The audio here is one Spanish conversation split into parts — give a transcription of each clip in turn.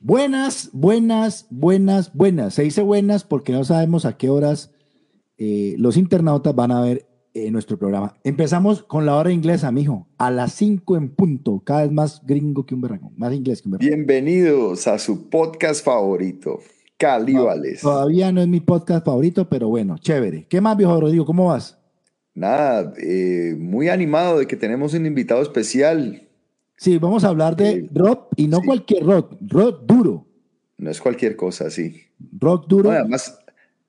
Buenas, buenas, buenas, buenas. Se dice buenas porque no sabemos a qué horas eh, los internautas van a ver eh, nuestro programa. Empezamos con la hora inglesa, mijo, a las 5 en punto, cada vez más gringo que un berraco, más inglés que un berraco. Bienvenidos a su podcast favorito, Calíbales. todavía no es mi podcast favorito, pero bueno, chévere. ¿Qué más, viejo Rodrigo? ¿Cómo vas? Nada, eh, muy animado de que tenemos un invitado especial. Sí, vamos a hablar de Eh, rock y no sí. cualquier rock, rock duro. No es cualquier cosa, sí. Rock duro. No, además,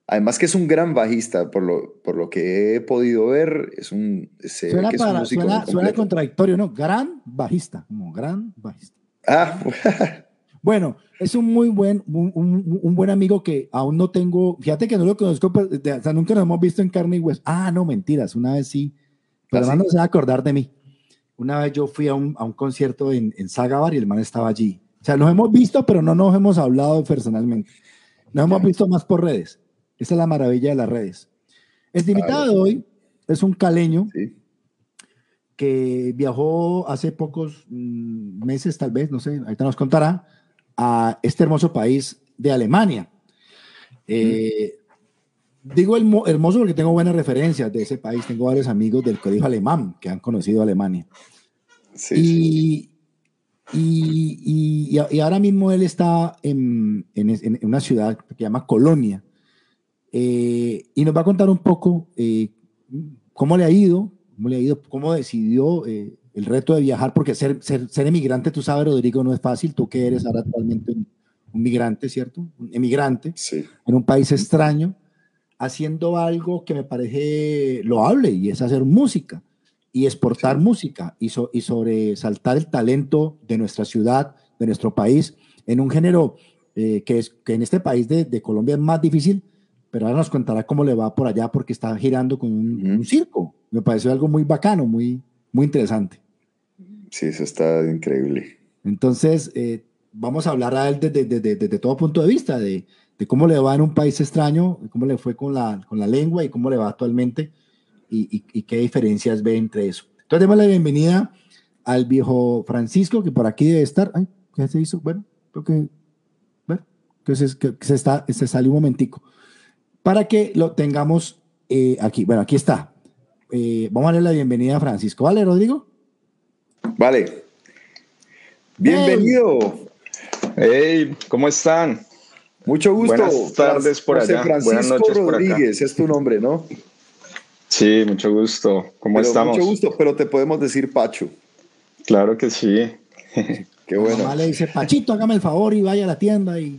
además que es un gran bajista, por lo, por lo que he podido ver, es un, se suena, que es un para, músico suena, contradictorio, ¿no? Gran bajista, como gran bajista. Ah, Bueno, es un muy buen, un, un- un buen amigo que aún no tengo. Fíjate que no lo conozco, pero, o sea, nunca nos hemos visto en carne y hueso. Ah, no, mentiras, una vez sí. Pero ¿Ah, sí? no se va a acordar de mí. Una vez yo fui a un, a un concierto en, en Sagabar y el man estaba allí. O sea, nos hemos visto, pero no nos hemos hablado personalmente. Nos hemos visto más por redes. Esa es la maravilla de las redes. El invitado de hoy es un caleño sí. que viajó hace pocos mm, meses, tal vez, no sé, ahorita nos contará, a este hermoso país de Alemania. Eh, Digo hermo- hermoso porque tengo buenas referencias de ese país, tengo varios amigos del colegio alemán que han conocido Alemania. Sí, sí. y, y, y- y ahora mismo él está en, en- en una ciudad que se llama Colonia. Eh, y nos va a contar un poco eh, cómo le ha ido, cómo le ha ido, cómo decidió eh, el reto de viajar, porque ser, ser, ser emigrante, tú sabes, Rodrigo, no es fácil. Tú que eres ahora actualmente un, un migrante, ¿cierto? Un emigrante Sí. en un país extraño, haciendo algo que me parece loable y es hacer música y exportar música y, so- y sobresaltar el talento de nuestra ciudad, de nuestro país, en un género eh, que, es, que en este país de, de Colombia es más difícil, pero ahora nos contará cómo le va por allá porque está girando con un, circo. Me pareció algo muy bacano, muy, muy interesante. Sí, eso está increíble. Entonces, eh, vamos a hablar a él desde, desde- desde todo punto de vista, de, de cómo le va en un país extraño, cómo le fue con la, con la lengua y cómo le va actualmente y, y- y qué diferencias ve entre eso. Entonces, demos la bienvenida al viejo Francisco, que por aquí debe estar. Ay, ¿qué se hizo? Bueno, creo que, bueno, que se, que se, está, se salió un momentico. Para que lo tengamos eh, aquí. Bueno, aquí está. Eh, vamos a darle la bienvenida a Francisco. ¿Vale, Rodrigo? Vale. Bienvenido. Hey, ¿cómo están? Mucho gusto. Buenas tardes por José allá. Buenas Francisco noches por acá. Rodríguez es tu nombre, ¿no? Sí, mucho gusto. ¿Cómo Pero estamos? Mucho gusto, pero te podemos decir Pacho. Claro que sí. Qué bueno. mamá le dice, Pachito, hágame el favor y vaya a la tienda y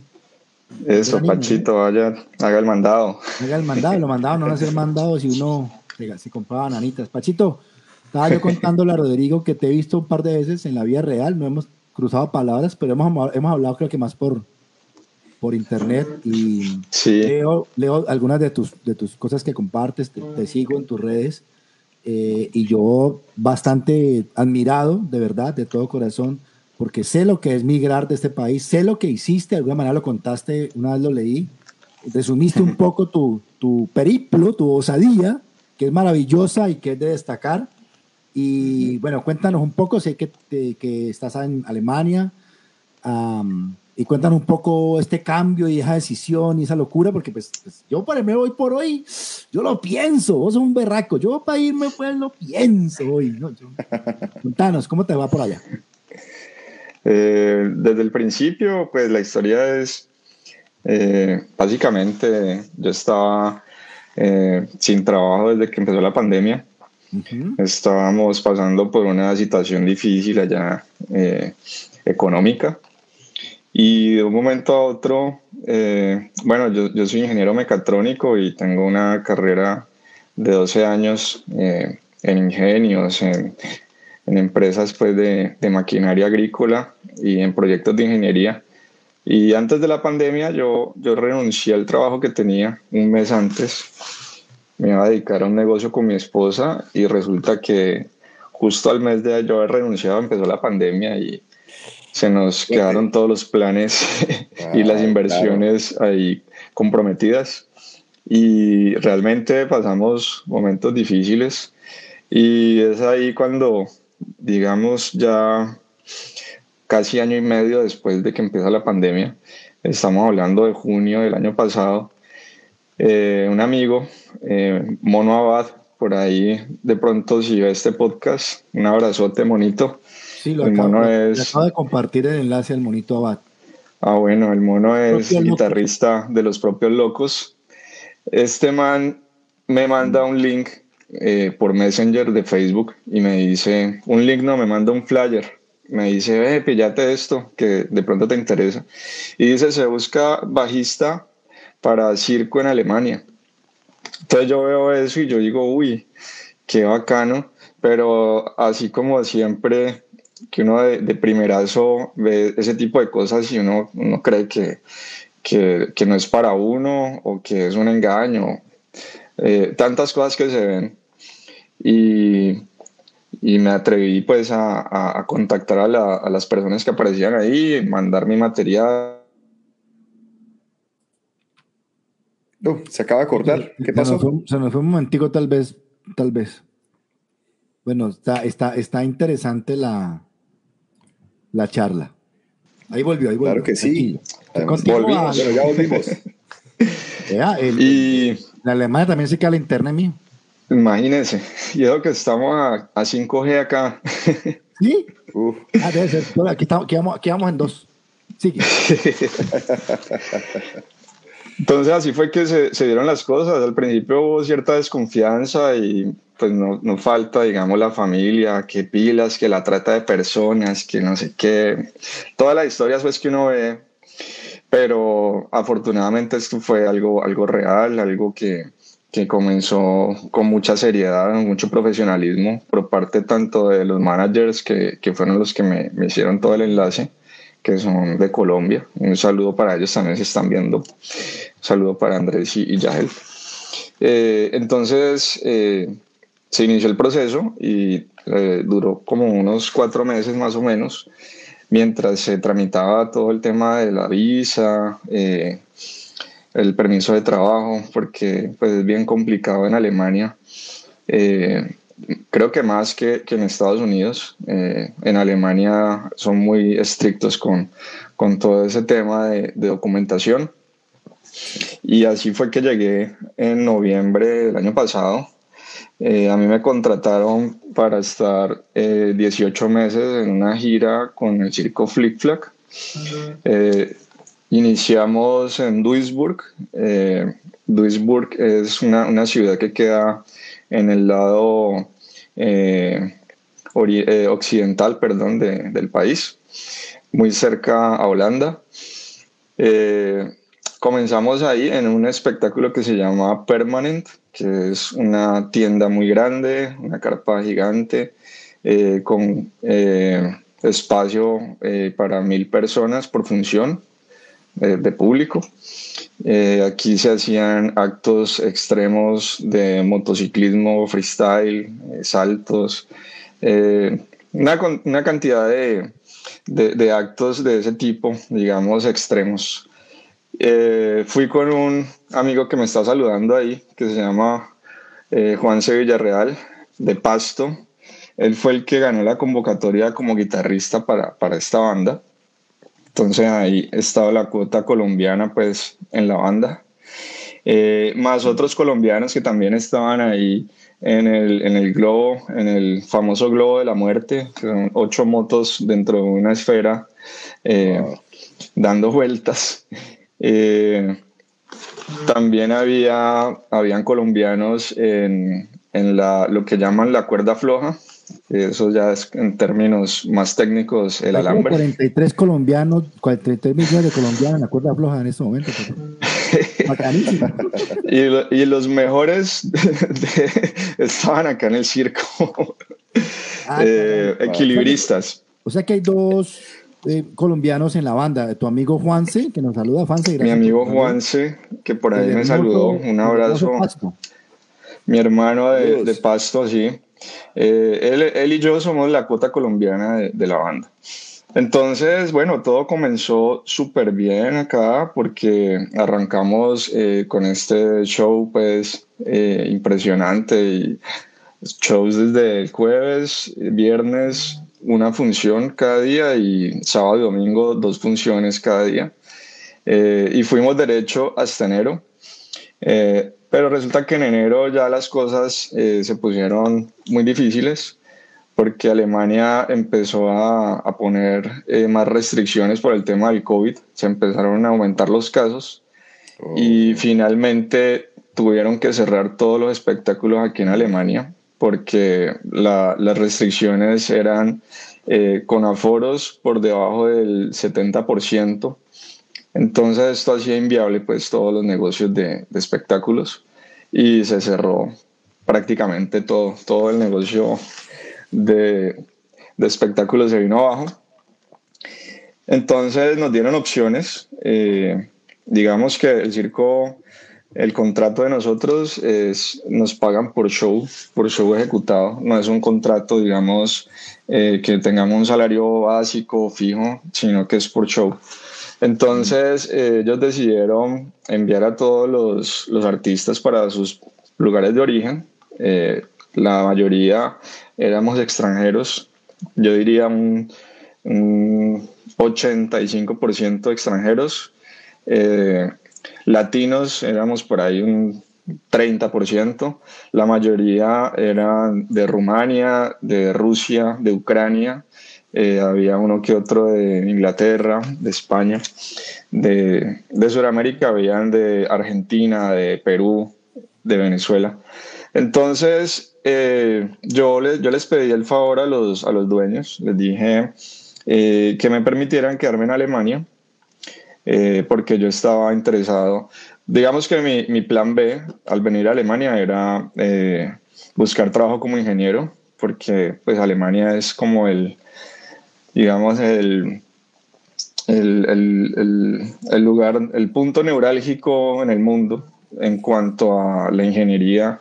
Eso, Pachito, vaya, haga el mandado. haga el mandado. Lo mandaban no van a ser mandados si uno oiga, si compraba bananitas. Pachito, estaba yo contándole a Rodrigo que te he visto un par de veces en la vida real. No hemos cruzado palabras, pero hemos, hemos hablado creo que más por, por internet y Sí, leo, leo algunas de tus, de tus cosas que compartes, te, te sigo en tus redes eh, y yo bastante admirado, de verdad, de todo corazón, porque sé lo que es migrar de este país, sé lo que hiciste, de alguna manera lo contaste, una vez lo leí, resumiste un poco tu, tu periplo, tu osadía, que es maravillosa y que es de destacar. Y bueno, cuéntanos un poco, sé que, que estás en Alemania, am, y cuéntanos un poco este cambio y esa decisión y esa locura, porque pues, pues, yo para irme hoy por hoy, yo lo pienso, vos sos un berraco, yo para irme pues lo pienso hoy. ¿no? Yo- Contanos, ¿cómo te va por allá? Eh, desde el principio, pues la historia es, eh, básicamente, yo estaba eh, sin trabajo desde que empezó la pandemia. Estábamos pasando por una situación difícil allá económica y de un momento a otro, eh, bueno, yo, yo soy ingeniero mecatrónico y tengo una carrera de 12 años eh, en ingenios, en, en empresas pues, de, de maquinaria agrícola y en proyectos de ingeniería. Y antes de la pandemia yo, yo renuncié al trabajo que tenía un mes antes me iba a dedicar a un negocio con mi esposa y resulta que justo al mes de yo haber renunciado empezó la pandemia y se nos quedaron todos los planes y las inversiones ahí comprometidas y realmente pasamos momentos difíciles y es ahí cuando digamos ya casi año y medio después de que empieza la pandemia. Estamos hablando de junio del año pasado. Eh, un amigo, eh, Mono Abad, por ahí de pronto si ve este podcast, un abrazote, monito. Sí, lo acabo, de compartir el enlace al monito Abad. Ah, bueno, el mono es guitarrista de los propios locos. Este man me manda un link eh, por Messenger de Facebook y me dice, un link no, me manda un flyer. Me dice, eh, pillate esto, que de pronto te interesa. Y dice, se busca bajista para circo en Alemania. Entonces yo veo eso y yo digo, uy, qué bacano, pero así como siempre que uno de, de primerazo ve ese tipo de cosas y uno, uno cree que, que, que, no es para uno o que es un engaño, eh, tantas cosas que se ven. Y, y me atreví pues a, a contactar a, la, a, las personas que aparecían ahí, mandar mi material. se acaba de cortar. ¿Qué pasó? Se nos, fue, se nos fue un momentico tal vez, tal vez. Bueno, está, está, está interesante la, la charla. Ahí volvió, ahí volvió. Claro que sí. Volvimos, pero ya volvimos. y en Alemania también se queda la internet mío. Imagínense, y eso que estamos a, a 5G acá. ¿Sí? Uf. Ah, debe ser. Aquí, estamos, aquí, vamos, aquí vamos en dos. Sigue. Entonces así fue que se, se, dieron las cosas. Al principio hubo cierta desconfianza y pues no, no, falta, digamos, la familia, que pilas, que la trata de personas, que no sé qué. Todas las historias pues que uno ve, pero afortunadamente esto fue algo, algo real, algo que, que comenzó con mucha seriedad, mucho profesionalismo por parte tanto de los managers que, que fueron los que me, me hicieron todo el enlace que son de Colombia. Un saludo para ellos también se están viendo. Un saludo para Andrés y, y. Eh, entonces eh, se inició el proceso y eh, duró como unos cuatro meses más o menos, mientras se tramitaba todo el tema de la visa, eh, el permiso de trabajo, porque pues, es bien complicado en Alemania. Eh, creo que más que, que en Estados Unidos. En Alemania son muy estrictos con, con todo ese tema de, documentación. Y así fue que llegué en noviembre del año pasado. Eh, a mí me contrataron para estar eh, 18 meses en una gira con el circo Flick Flack. Eh, iniciamos en Duisburg. Duisburg es una, una ciudad que queda en el lado eh, eh, occidental perdón, de, del país, muy cerca a Holanda. Eh, comenzamos ahí en un espectáculo que se llama Permanent, que es una tienda muy grande, una carpa gigante, eh, con eh, espacio eh, para mil personas por función de público. Aquí se hacían actos extremos de motociclismo, freestyle, saltos, una, una, cantidad de, de, de, actos de ese tipo, digamos, extremos. Fui con un amigo que me está saludando ahí, que se llama Juan C. Villarreal, de Pasto. Él fue el que ganó la convocatoria como guitarrista para, para esta banda. Entonces ahí estaba la cuota colombiana pues en la banda. Eh, más otros colombianos que también estaban ahí en el, en el globo, en el famoso globo de la muerte, que son ocho motos dentro de una esfera eh, wow. dando vueltas. Eh, también había, habían colombianos en, en la, lo que llaman la cuerda floja, eso ya es en términos más técnicos el alambre. 43 colombianos, 43 millones de colombianos en la cuerda floja en este momento. y, lo, y, los mejores de, de, estaban acá en el circo, ah, eh, equilibristas. O sea que hay dos eh, colombianos en la banda. Tu amigo Juanse, que nos saluda, Juanse. Mi amigo Juanse, que por ahí me saludó. Un abrazo. Mi hermano de, de Pasto, sí. Eh, él, él, y yo somos la cuota colombiana de, de la banda. Entonces, bueno, todo comenzó súper bien acá porque arrancamos eh, con este show pues eh, impresionante y shows desde el jueves, viernes, una función cada día y sábado y domingo dos funciones cada día. Eh, y fuimos derecho hasta enero. Eh, pero resulta que en enero ya las cosas eh, se pusieron muy difíciles porque Alemania empezó a, a poner más restricciones por el tema del COVID. Se empezaron a aumentar los casos y oh. finalmente tuvieron que cerrar todos los espectáculos aquí en Alemania porque las restricciones eran eh, con aforos por debajo del 70%. Entonces esto hacía inviable pues todos los negocios de, espectáculos y se cerró prácticamente todo, todo el negocio de, espectáculos se vino abajo. Entonces nos dieron opciones. Eh, digamos que el circo el contrato de nosotros es, nos pagan por show, por show ejecutado. No es un contrato, digamos, eh, que tengamos un salario básico fijo, sino que es por show. Entonces, eh, ellos decidieron enviar a todos los, los, artistas para sus lugares de origen. Eh, la mayoría éramos extranjeros. Yo diría un, un 85% extranjeros. Latinos éramos por ahí un 30%, la mayoría eran de Rumania, de Rusia, de Ucrania, eh, había uno que otro de Inglaterra, de España, de, de Sudamérica habían de Argentina, de Perú, de Venezuela. Entonces, eh, yo, les, yo les pedí el favor a los, a los dueños, les dije eh, que me permitieran quedarme en Alemania eh, porque yo estaba interesado. Digamos que mi, mi, plan B al venir a Alemania era eh, buscar trabajo como ingeniero, porque pues Alemania es como el, digamos, el, el, el, el, lugar, el punto neurálgico en el mundo en cuanto a la ingeniería.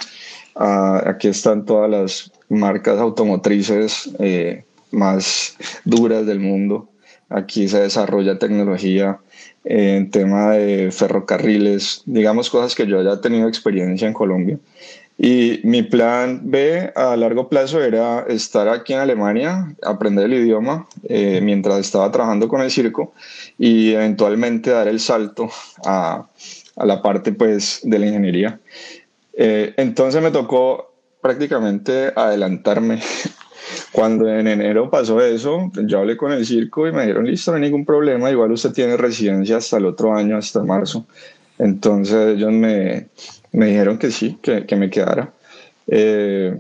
aquí están todas las marcas automotrices eh, más duras del mundo. Aquí se desarrolla tecnología en tema de ferrocarriles, digamos cosas que yo haya tenido experiencia en Colombia. Y mi plan B a largo plazo era estar aquí en Alemania, aprender el idioma eh, mientras estaba trabajando con el circo y eventualmente dar el salto a, la parte pues de la ingeniería. Eh, entonces me tocó prácticamente adelantarme cuando en enero pasó eso, yo hablé con el circo y me dijeron, listo, no hay ningún problema, igual usted tiene residencia hasta el otro año, hasta marzo. Entonces ellos me, me dijeron que sí, que, que me quedara. Eh,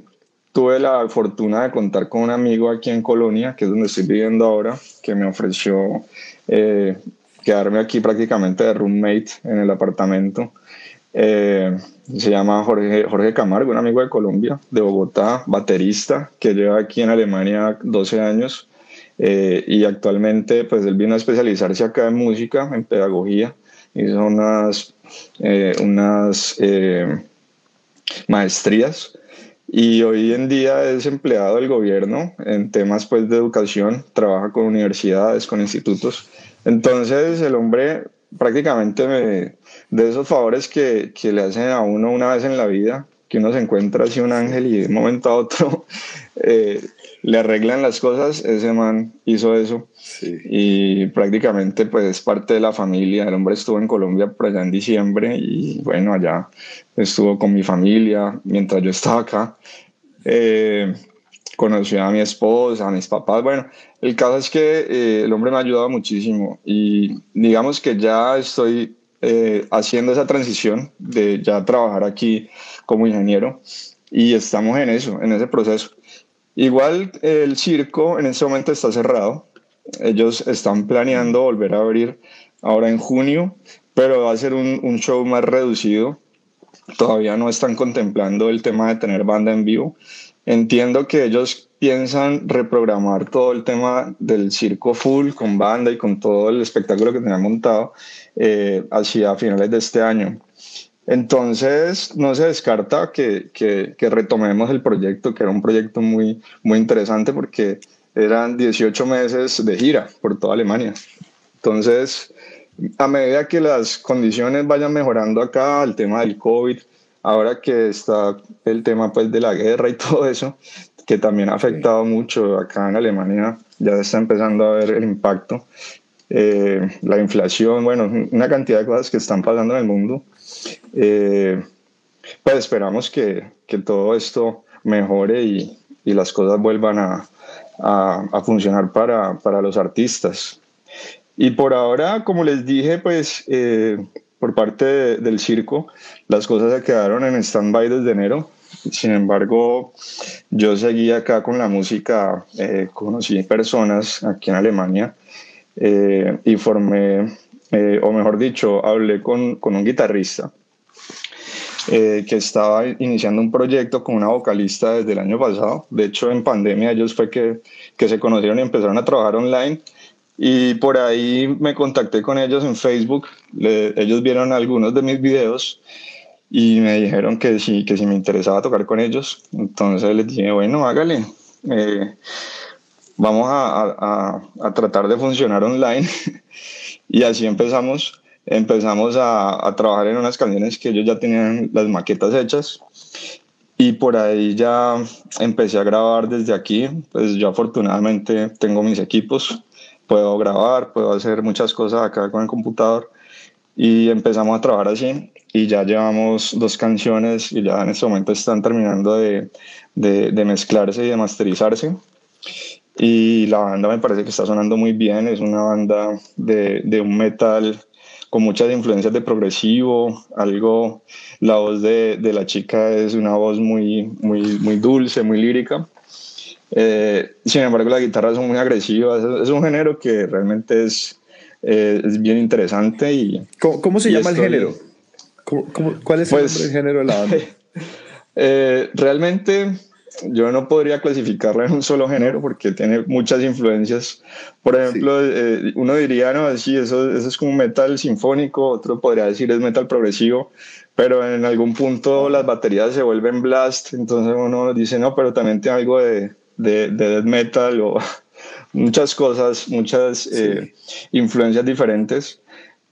tuve la fortuna de contar con un amigo aquí en Colonia, que es donde estoy viviendo ahora, que me ofreció eh, quedarme aquí prácticamente de roommate en el apartamento. Eh, se llama Jorge, Jorge Camargo, un amigo de Colombia, de Bogotá, baterista, que lleva aquí en Alemania 12 años. Eh, y actualmente pues él vino a especializarse acá en música, en pedagogía, hizo unas, eh, unas maestrías. Y hoy en día es empleado del gobierno en temas pues de educación, trabaja con universidades, con institutos. Entonces el hombre prácticamente me, de esos favores que, que, le hacen a uno una vez en la vida, que uno se encuentra así un ángel y de un momento a otro eh, le arreglan las cosas, ese man hizo eso y prácticamente pues es parte de la familia, el hombre estuvo en Colombia por allá en diciembre y bueno, allá estuvo con mi familia mientras yo estaba acá. Eh, conoció a mi esposa, a mis papás. Bueno, el caso es que eh, el hombre me ha ayudado muchísimo y digamos que ya estoy eh, haciendo esa transición de ya trabajar aquí como ingeniero y estamos en eso, en ese proceso. Igual el circo en este momento está cerrado. Ellos están planeando volver a abrir ahora en junio, pero va a ser un, un show más reducido. Todavía no están contemplando el tema de tener banda en vivo. Entiendo que ellos piensan reprogramar todo el tema del circo full con banda y con todo el espectáculo que tenían montado eh, hacia finales de este año. Entonces, no se descarta que, que, que, retomemos el proyecto, que era un proyecto muy, muy interesante porque eran 18 meses de gira por toda Alemania. Entonces, a medida que las condiciones vayan mejorando acá, el tema del COVID, ahora que está el tema pues de la guerra y todo eso, que también ha afectado mucho acá en Alemania, ya está empezando a ver el impacto. Eh, la inflación, bueno, una cantidad de cosas que están pasando en el mundo. Eh, pues esperamos que, que, todo esto mejore y, y las cosas vuelvan a, a, a funcionar para, para, los artistas. Y por ahora, como les dije, pues eh, por parte del circo, las cosas se quedaron en stand-by desde enero. Sin embargo, yo seguí acá con la música, eh, conocí personas aquí en Alemania eh, eh, o mejor dicho, hablé con, con un guitarrista que estaba iniciando un proyecto con una vocalista desde el año pasado. De hecho, en pandemia ellos fue que, que se conocieron y empezaron a trabajar online. Y por ahí me contacté con ellos en Facebook. ellos vieron algunos de mis videos y me dijeron que sí, que si me interesaba tocar con ellos. Entonces les dije, bueno, hágale. Eh, vamos a, a, a, tratar de funcionar online. y así empezamos. Empezamos a, a, trabajar en unas canciones que ellos ya tenían las maquetas hechas. Y por ahí ya empecé a grabar desde aquí. Pues yo afortunadamente tengo mis equipos. Puedo grabar, puedo hacer muchas cosas acá con el computador. Y empezamos a trabajar así y ya llevamos dos canciones y ya en este momento están terminando de, de, de, mezclarse y de masterizarse. Y la banda me parece que está sonando muy bien, es una banda de, de un metal con muchas influencias de progresivo, algo, la voz de, de la chica es una voz muy, muy, muy dulce, muy lírica. Eh, sin embargo, las guitarras son muy agresivas, es, es un género que realmente es, eh, es bien interesante. Y, ¿Cómo, cómo se llama estoy, el género? ¿Cómo, cómo, cuál es pues, el género de la banda? eh, realmente yo no podría clasificarla en un solo género porque tiene muchas influencias. Por ejemplo, sí. eh, uno diría, no, sí, eso, eso es como metal sinfónico, otro podría decir es metal progresivo, pero en algún punto las baterías se vuelven blast, entonces uno dice, no, pero también tiene algo de, de, de death metal o muchas cosas, muchas sí. eh, influencias diferentes.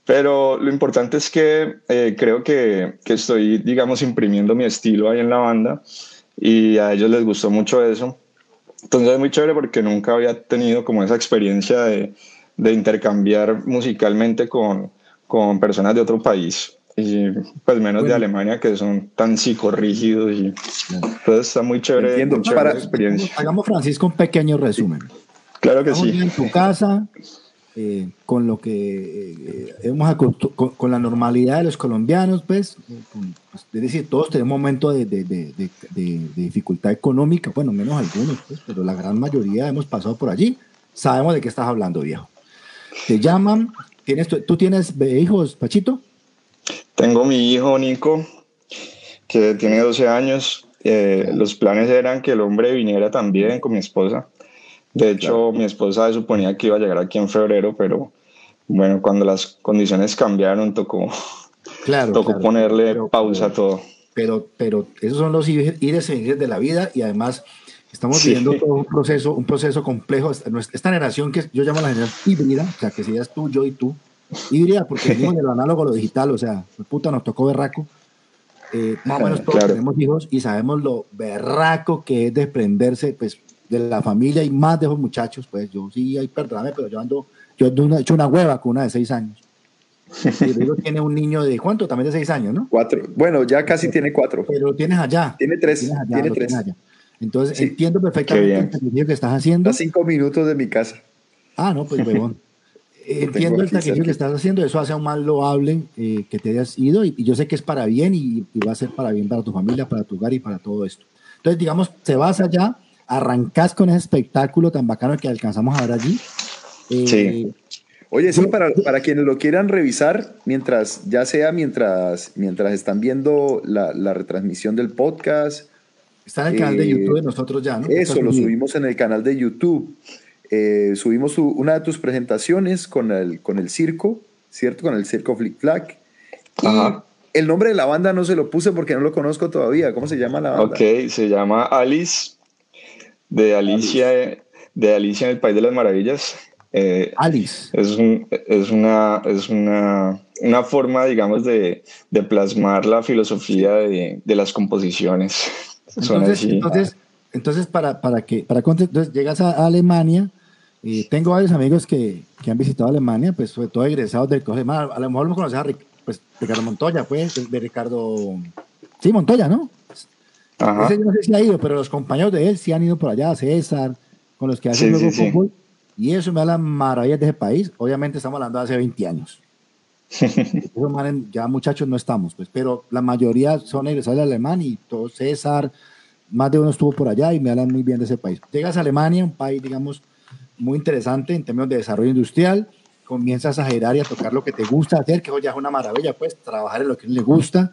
Pero lo importante es que eh, creo que, que, estoy, digamos, imprimiendo mi estilo ahí en la banda y a ellos les gustó mucho eso. Entonces es muy chévere porque nunca había tenido como esa experiencia de, de intercambiar musicalmente con, con, personas de otro país y pues menos bueno. de Alemania que son tan psicorrígidos y entonces está muy chévere, Entiendo. muy chévere Para, experiencia. Hagamos Francisco un pequeño resumen. Claro que sí. En tu casa, eh, con lo que eh, hemos con, con, la normalidad de los colombianos, pues, pues, es decir, todos tenemos momentos de, de, dificultad económica, bueno, menos algunos, pues, pero la gran mayoría hemos pasado por allí. Sabemos de qué estás hablando, viejo. Te llaman, tienes, ¿tú tienes hijos, Pachito? Tengo mi hijo Nico, que tiene 12 años. Eh, los planes eran que el hombre viniera también con mi esposa de hecho, claro. mi esposa suponía que iba a llegar aquí en febrero, pero bueno, cuando las condiciones cambiaron, tocó, claro, tocó claro, ponerle pero, pausa a todo. Pero, pero esos son los ires y de la vida y además estamos sí. viviendo todo un proceso, un proceso complejo. Esta generación que yo llamo la generación híbrida, o sea, que serías tú, yo y tú, híbrida, porque venimos de lo análogo a lo digital, o sea, puta, nos tocó berraco. Eh, más o menos todos claro. tenemos hijos y sabemos lo berraco que es desprenderse, pues de la familia y más de esos muchachos, pues yo sí, ay, perdóname, pero yo ando, yo he hecho una hueva con una de seis años. Rodrigo tiene un niño de cuánto, también de seis años, ¿no? Cuatro. Bueno, ya casi tiene cuatro. Pero lo tienes allá. Tiene tres. Tienes allá, tiene tres. Allá. Entonces sí. entiendo perfectamente el sacrificio que estás haciendo. A cinco minutos de mi casa. Ah, no, pues huevón. entiendo el sacrificio que estás haciendo, eso hace aún más loable eh, que te hayas ido y, y, yo sé que es para bien y, y, va a ser para bien para tu familia, para tu hogar y para todo esto. Entonces, digamos, te vas allá, arrancás con ese espectáculo tan bacano que alcanzamos a ver allí. Eh, sí. Oye, sí, para, para quienes lo quieran revisar, mientras, ya sea mientras, mientras están viendo la, la retransmisión del podcast. Está en el canal eh, de YouTube de nosotros ya, ¿no? Eso, lo subimos en el canal de YouTube. Eh, subimos su, una de tus presentaciones con el, con el circo, ¿cierto? Con el circo Flick Flack. Ajá. Y el nombre de la banda no se lo puse porque no lo conozco todavía. ¿Cómo se llama la banda? Ok, se llama Alice de Alicia, de Alicia en el País de las Maravillas. Eh, Alice. Es, un, es, una, es una, una forma, digamos, de, de plasmar la filosofía de, de las composiciones. Entonces, entonces, entonces, para, para que, para entonces llegas a, Alemania, y tengo varios amigos que, que, han visitado Alemania, pues sobre todo egresados del colegio. A lo mejor lo conoces a pues, Ricardo Montoya, pues, de Ricardo, sí, Montoya, ¿no? Ajá. no sé si ha ido, pero los compañeros de él sí han ido por allá, César, con los que hacen luego fútbol. Y eso me da la maravilla de ese país. Obviamente estamos hablando de hace 20 años. ya muchachos no estamos, pues, pero la mayoría son egresados de alemán y todo César, más de uno estuvo por allá y me hablan muy bien de ese país. Llegas a Alemania, un país, digamos, muy interesante en términos de desarrollo industrial, comienzas a generar y a tocar lo que te gusta hacer, que eso ya es una maravilla, pues, trabajar en lo que le gusta.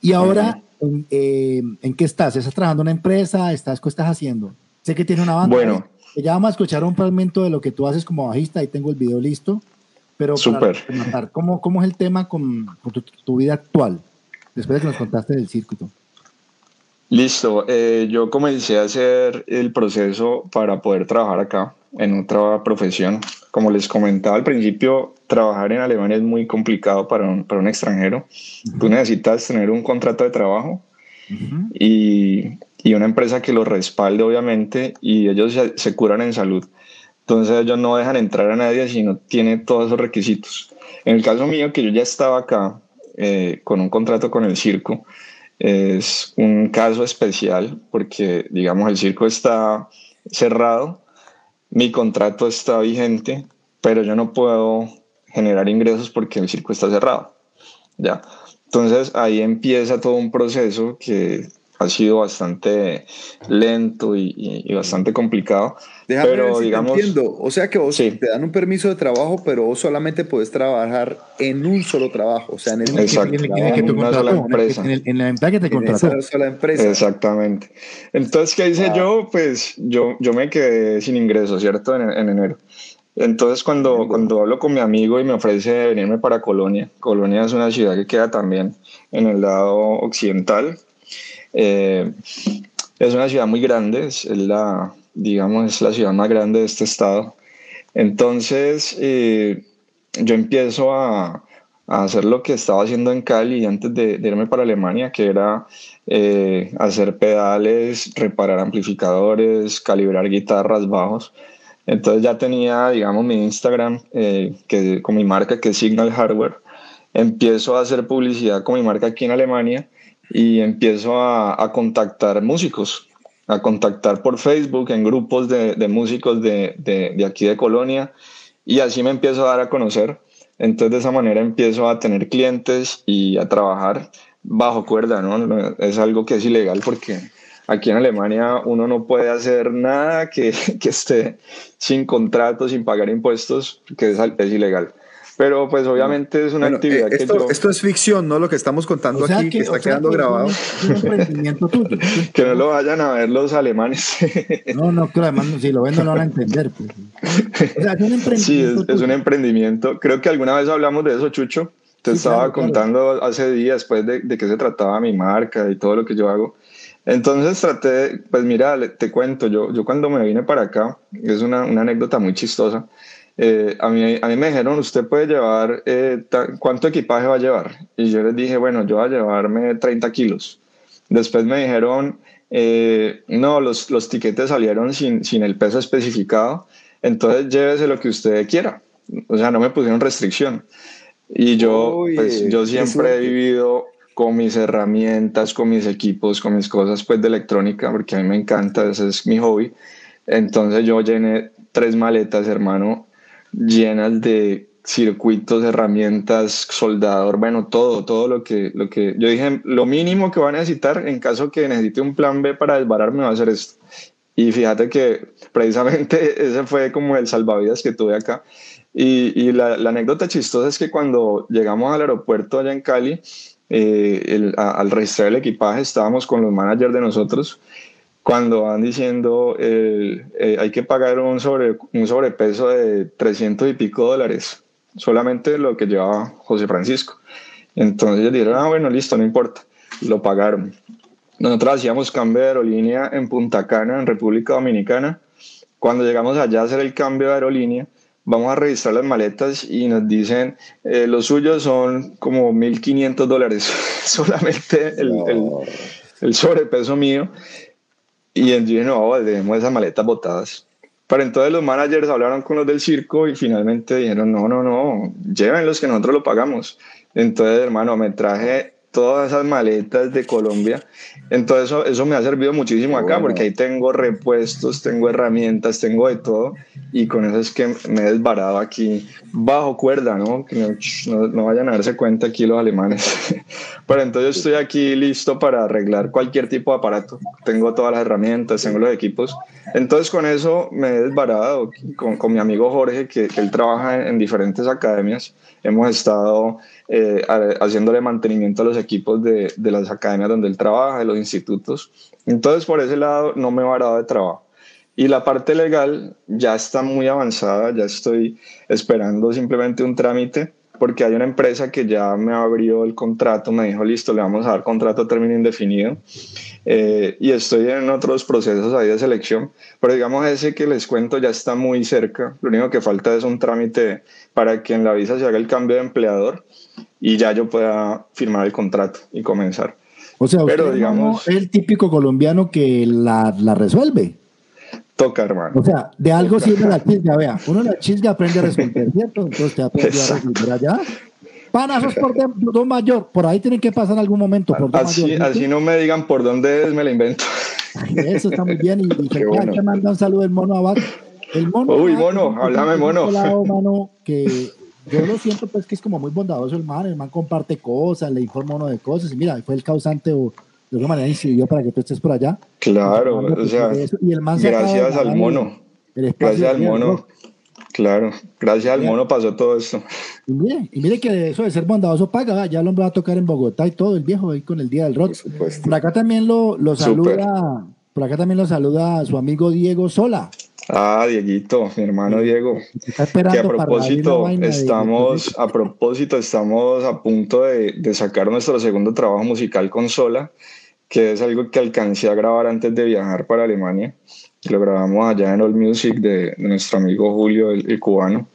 Y ahora, eh, ¿en, qué estás? ¿Estás trabajando en una empresa? ¿Estás, ¿Qué estás haciendo? Sé que tiene una banda. Bueno. Ya vamos a escuchar un fragmento de lo que tú haces como bajista, ahí tengo el video listo. Pero Super. ¿cómo, ¿cómo, es el tema con, tu, vida actual? Después de que nos contaste del circuito. Listo, eh, yo comencé a hacer el proceso para poder trabajar acá en otra profesión. Como les comentaba al principio, trabajar en Alemania es muy complicado para un, para un extranjero. Tú necesitas tener un contrato de trabajo y, y, una empresa que lo respalde, obviamente, y ellos se, se curan en salud. Entonces ellos no dejan entrar a nadie si no tiene todos esos requisitos. En el caso mío, que yo ya estaba acá eh, con un contrato con el circo, es un caso especial porque, digamos, el circo está cerrado, mi contrato está vigente, pero yo no puedo generar ingresos porque el circo está cerrado. ¿ya? Entonces ahí empieza todo un proceso que ha sido bastante lento y, bastante complicado. Déjame pero digamos, entiendo. O sea que vos te dan un permiso de trabajo, pero vos solamente puedes trabajar en un solo trabajo, o sea, en, el, Exacto. En, una sola empresa. En, la empresa que te contrató. En sola empresa. Exactamente. Entonces, ¿qué hice yo? Pues yo, yo me quedé sin ingresos, ¿cierto? En, enero. Entonces, cuando, cuando hablo con mi amigo y me ofrece venirme para Colonia, Colonia es una ciudad que queda también en el lado occidental, eh, es una ciudad muy grande, es la, digamos, es la ciudad más grande de este estado. Entonces, eh, yo empiezo a, hacer lo que estaba haciendo en Cali antes de, irme para Alemania, que era eh, hacer pedales, reparar amplificadores, calibrar guitarras, bajos. Entonces ya tenía, digamos, mi Instagram que, con mi marca que es Signal Hardware. Empiezo a hacer publicidad con mi marca aquí en Alemania y empiezo a, contactar músicos, a contactar por Facebook en grupos de, músicos de, aquí de Colonia y así me empiezo a dar a conocer. Entonces de esa manera empiezo a tener clientes y a trabajar bajo cuerda, ¿no? Es algo que es ilegal porque aquí en Alemania uno no puede hacer nada que, que esté sin contrato, sin pagar impuestos, que es, es ilegal. Pero pues obviamente es una actividad eh, esto, que yo... Esto es ficción, ¿no? Lo que estamos contando aquí, que, está quedando grabado. que no lo vayan a ver los alemanes. no, no, que además si lo ven no lo van a entender. Pues. O sea, es un emprendimiento. Sí, es, un emprendimiento. Creo que alguna vez hablamos de eso, Chucho. Te estaba contando hace días después de, de qué se trataba mi marca y todo lo que yo hago. Entonces traté, pues mira, te cuento, yo, yo cuando me vine para acá, es una, una anécdota muy chistosa. Eh, a, mí, a mí me dijeron, usted puede llevar, eh, ¿cuánto equipaje va a llevar? Y yo les dije, bueno, yo voy a llevarme 30 kilos. Después me dijeron, eh, no, los, los tiquetes salieron sin, sin el peso especificado, entonces llévese lo que usted quiera. O sea, no me pusieron restricción. Y yo, pues, yo siempre he vivido con mis herramientas, con mis equipos, con mis cosas pues de electrónica, porque a mí me encanta, ese es mi hobby. Entonces yo llené tres maletas, hermano, llenas de circuitos, herramientas, soldador, bueno, todo, todo lo que, lo que yo dije, lo mínimo que va a necesitar en caso que necesite un plan B para desbararme va a ser esto. Y fíjate que precisamente ese fue como el salvavidas que tuve acá. Y, y la, anécdota chistosa es que cuando llegamos al aeropuerto allá en Cali, eh, al registrar el equipaje estábamos con los managers de nosotros cuando van diciendo eh, hay que pagar un, sobre, un sobrepeso de 300 y pico dólares, solamente lo que llevaba José Francisco. Entonces ellos dijeron, ah, bueno, listo, no importa, lo pagaron. Nosotros hacíamos cambio de aerolínea en Punta Cana, en República Dominicana. Cuando llegamos allá a hacer el cambio de aerolínea, vamos a registrar las maletas y nos dicen, eh, los suyos son como 1.500 dólares, solamente el, el, el sobrepeso mío. Y yo dije, no, dejemos esas maletas botadas. Pero entonces los managers hablaron con los del circo y finalmente dijeron, no, no, no, lleven los que nosotros lo pagamos. Entonces, hermano, me traje todas esas maletas de Colombia. Entonces eso, eso me ha servido muchísimo acá porque ahí tengo repuestos, tengo herramientas, tengo de todo y con eso es que me he desbarado aquí bajo cuerda, ¿no? Que no, no vayan a darse cuenta aquí los alemanes. Pero entonces estoy aquí listo para arreglar cualquier tipo de aparato. Tengo todas las herramientas, tengo los equipos. Entonces con eso me he desbarado con, con mi amigo Jorge, que, que él trabaja en diferentes academias. Hemos estado eh, haciéndole mantenimiento a los equipos de, de, las academias donde él trabaja, de los institutos. Entonces, por ese lado, no me he varado de trabajo. Y la parte legal ya está muy avanzada, ya estoy esperando simplemente un trámite porque hay una empresa que ya me abrió el contrato, me dijo, listo, le vamos a dar contrato a término indefinido. Eh, y estoy en otros procesos ahí de selección, pero digamos ese que les cuento ya está muy cerca. Lo único que falta es un trámite para que en la visa se haga el cambio de empleador y ya yo pueda firmar el contrato y comenzar. O sea, pero digamos, es el típico colombiano que la, la resuelve. Toca, hermano. O sea, de algo sirve la chisga, vea. Uno la chisga aprende a resolver, ¿cierto? Entonces te aprende a resolver allá. Panazos por Don Mayor. Por ahí tienen que pasar algún momento. Por así, así no me digan por dónde es, me la invento. Eso está muy bien. Y, y bueno. que manda un saludo el mono abajo. El mono. Uy, mono, háblame, mono. Lado, mano. Que yo lo siento, pues que es como muy bondadoso el man. El man comparte cosas, le informa uno de cosas. Y mira, fue el causante o de alguna manera incidió para que tú estés por allá. Claro, o sea, gracias al mono. Gracias al mono. Claro, gracias al mono pasó todo esto. Y mire, y mire que eso de ser bondadoso paga, ya el hombre va a tocar en Bogotá y todo, el viejo ahí con el Día del Rock. Por, acá también lo, lo saluda, por acá también lo saluda su amigo Diego Sola. Ah, Dieguito, mi hermano Diego. que a propósito, estamos, a propósito, estamos a punto de, de, sacar nuestro segundo trabajo musical con Sola, que es algo que alcancé a grabar antes de viajar para Alemania. Lo grabamos allá en All Music de, nuestro amigo Julio, el, cubano.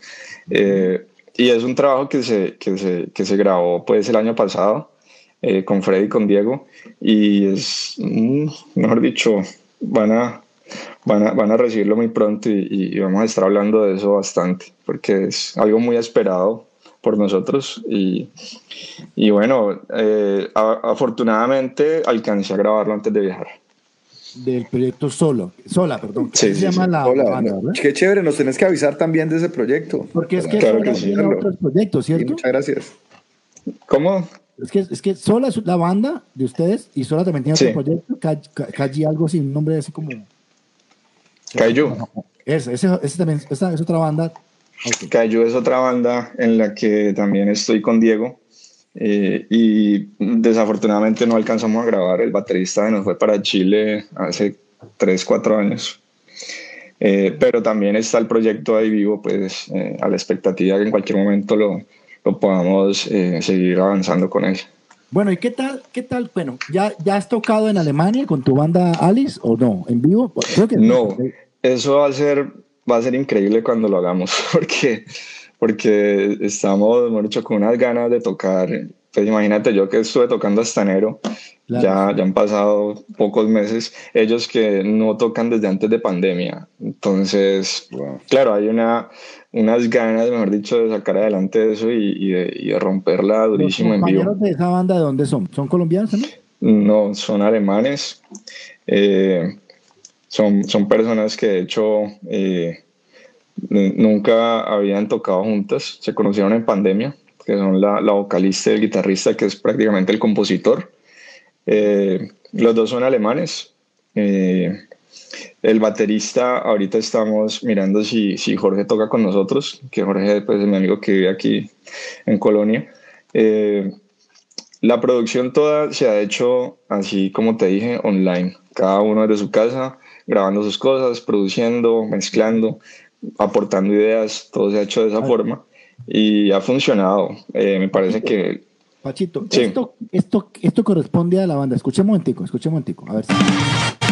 Eh, y es un trabajo que se, que se, que se grabó pues el año pasado eh, con Freddy y con Diego. Y es, mm, mejor dicho, van a van a, van a recibirlo muy pronto y, vamos a estar hablando de eso bastante, porque es algo muy esperado por nosotros y, y bueno, eh, afortunadamente alcancé a grabarlo antes de viajar. Del proyecto Solo, Sola, perdón. Sí, se llama la Qué chévere, nos tenés que avisar también de ese proyecto. Porque es que claro que tiene otros proyectos, ¿cierto? muchas gracias. ¿Cómo? Es que, es que Sola es la banda de ustedes y Sola también tiene otro proyecto, Calle algo sin nombre así como Kaiju. Es, ese, también, esa es otra banda. Okay. es otra banda en la que también estoy con Diego. Eh, y desafortunadamente no alcanzamos a grabar. El baterista nos fue para Chile hace 3, 4 años. Eh, pero también está el proyecto ahí vivo, pues eh, a la expectativa que en cualquier momento lo, lo podamos seguir avanzando con él. Bueno, ¿y qué tal? ¿Qué tal? Bueno, ¿ya, ¿ya has tocado en Alemania con tu banda Alice o no? ¿En vivo? Creo que no, eso va a ser, va a ser increíble cuando lo hagamos, porque, porque estamos, hemos dicho, con unas ganas de tocar. Pues imagínate yo que estuve tocando hasta enero, ya, ya han pasado pocos meses, ellos que no tocan desde antes de pandemia. Entonces, claro, hay una, unas ganas, mejor dicho, de sacar adelante eso y, de, romperla durísimo en vivo. ¿Los de esa banda de dónde son? ¿Son colombianos también? No, son alemanes. Eh, son, son personas que de hecho eh, nunca habían tocado juntas, se conocieron en pandemia, que son la, la vocalista y el guitarrista, que es prácticamente el compositor. Eh, los dos son alemanes. El baterista, ahorita estamos mirando si, si Jorge toca con nosotros, que Jorge pues, es mi amigo que vive aquí en Colonia. Eh, la producción toda se ha hecho así como te dije, online. Cada uno de su casa, grabando sus cosas, produciendo, mezclando, aportando ideas, todo se ha hecho de esa forma y ha funcionado. Eh, me parece que... Pachito, esto, esto, esto corresponde a la banda. Escuchemos un momentico, escuchemos un momentico. A ver si...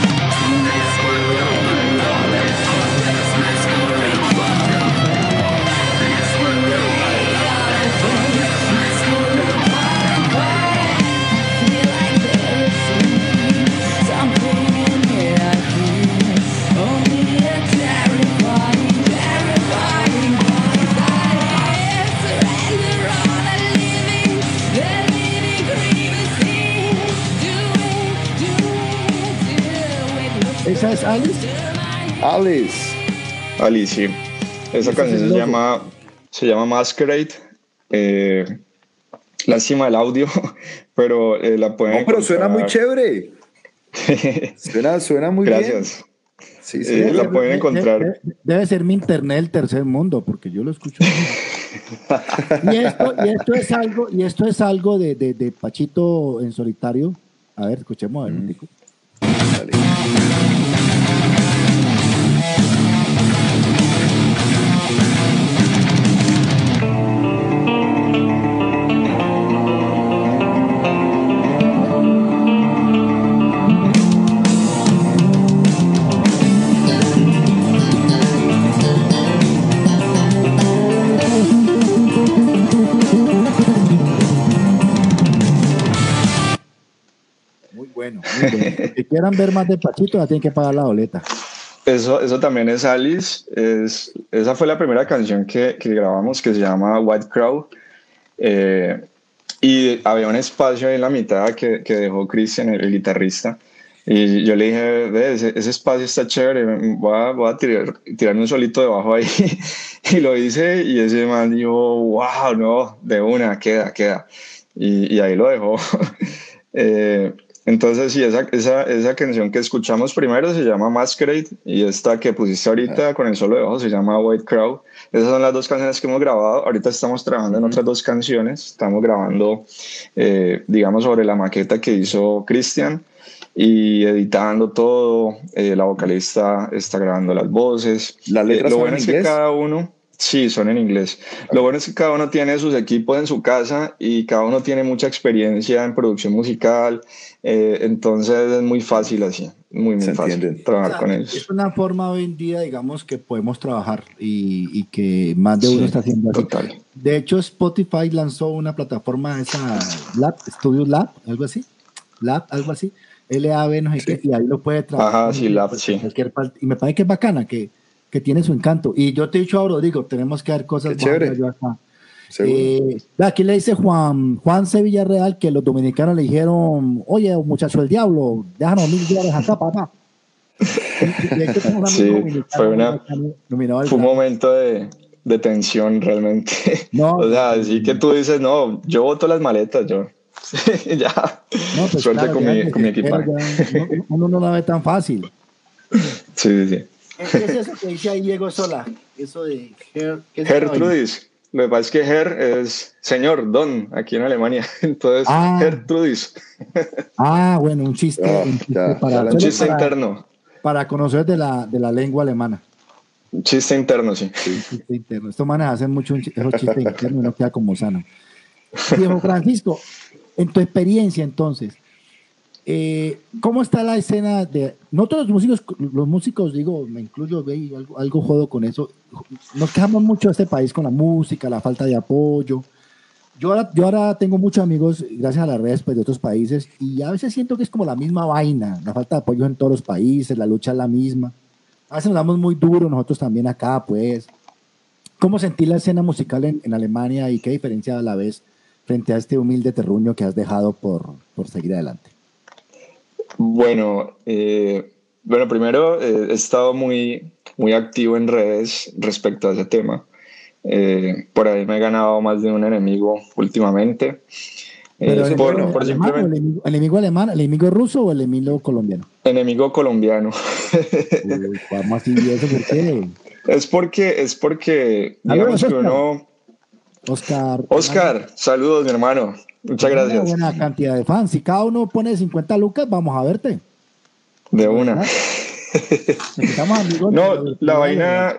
¿Esa es Alice? Alice. Alice, sí. Esa canción se llama, se llama Masquerade. Eh, lástima el audio, pero eh, la pueden. No, pero suena muy chévere. suena, suena muy bien. Gracias. Sí, sí. Eh, la pueden encontrar. Debe, ser mi internet del tercer mundo, porque yo lo escucho. y, esto, y esto es algo, y esto es algo de, de, de Pachito en solitario. A ver, escuchemos a ver, mm. Si quieran ver más de Pachito, ya tienen que pagar la boleta. Eso, eso también es Alice. Es, esa fue la primera canción que, que grabamos que se llama White Crow. Eh, y había un espacio ahí en la mitad que, que dejó Christian, el, guitarrista. Y yo le dije, ese, ese, espacio está chévere, voy a, voy a tirar, tirarme un solito debajo ahí. y lo hice y ese man dijo, wow, no, de una, queda, queda. Y, y ahí lo dejó. eh, entonces, sí, esa, esa, esa, canción que escuchamos primero se llama Masquerade y esta que pusiste ahorita con el solo de ojo se llama White Crow. Esas son las dos canciones que hemos grabado. Ahorita estamos trabajando en otras dos canciones. Estamos grabando, eh, digamos, sobre la maqueta que hizo Christian y editando todo. Eh, la vocalista está grabando las voces. ¿Las letras eh, lo bueno es que cada uno Sí, son en inglés. Lo bueno es que cada uno tiene sus equipos en su casa y cada uno tiene mucha experiencia en producción musical, eh, entonces es muy fácil así, muy, muy fácil trabajar con ellos. Es una forma hoy en día, digamos, que podemos trabajar y, y que más de uno está haciendo así. Total. De hecho, Spotify lanzó una plataforma, esa Lab, Studio Lab, algo así, Lab, algo así, LAB, no sé qué, y ahí lo puede trabajar. Ajá, sí, Lab, sí. Y me parece que es bacana, que que tiene su encanto. Y yo te he dicho ahora, digo, tenemos que dar cosas chévere. Eh, aquí le dice Juan, Juan Sevilla Real que los dominicanos le dijeron, oye, muchacho el diablo, déjanos mil dólares acá, papá. sí, fue, una, fue un momento de, de tensión realmente. No, o sea, así que tú dices, no, yo voto las maletas, yo. ya. No, pues Suerte con, mi, con mi equipaje. uno no la ve tan fácil. Sí, sí, sí. ¿Qué es eso que dice ahí Diego Sola? Eso de Her, Gertrudis. Lo que pasa es que Her es señor, don, aquí en Alemania. Entonces, ah. Gertrudis. Ah, bueno, un chiste, un chiste, para, un chiste interno. Para conocer de la, de la lengua alemana. Un chiste interno, sí. Un chiste interno. Estos manes hacen mucho esos chistes internos y no queda como sano. Diego Francisco, en tu experiencia entonces, eh, ¿Cómo está la escena de no todos los músicos, los músicos digo, me incluyo, algo, algo jodo con eso. Nos quejamos mucho de este país con la música, la falta de apoyo. Yo ahora, yo ahora tengo muchos amigos, gracias a las redes pues, de otros países, y a veces siento que es como la misma vaina, la falta de apoyo en todos los países, la lucha es la misma. A veces nos damos muy duro nosotros también acá, pues. ¿Cómo sentí la escena musical en, en Alemania y qué diferencia a la vez frente a este humilde terruño que has dejado por, por seguir adelante? Bueno, eh, bueno primero eh, he estado muy, muy activo en redes respecto a ese tema. Eh, por ahí me he ganado más de un enemigo últimamente. Pero el, por, por simplemente... el, enemigo, alemán, el enemigo ruso o el enemigo colombiano? Enemigo colombiano. ¿Cómo eso por qué? Es porque, es porque, digamos que uno... Oscar. Oscar, saludos, mi hermano. Muchas gracias. Una buena cantidad de fans. Si cada uno pone 50 lucas, vamos a verte. De una. no, la vaina,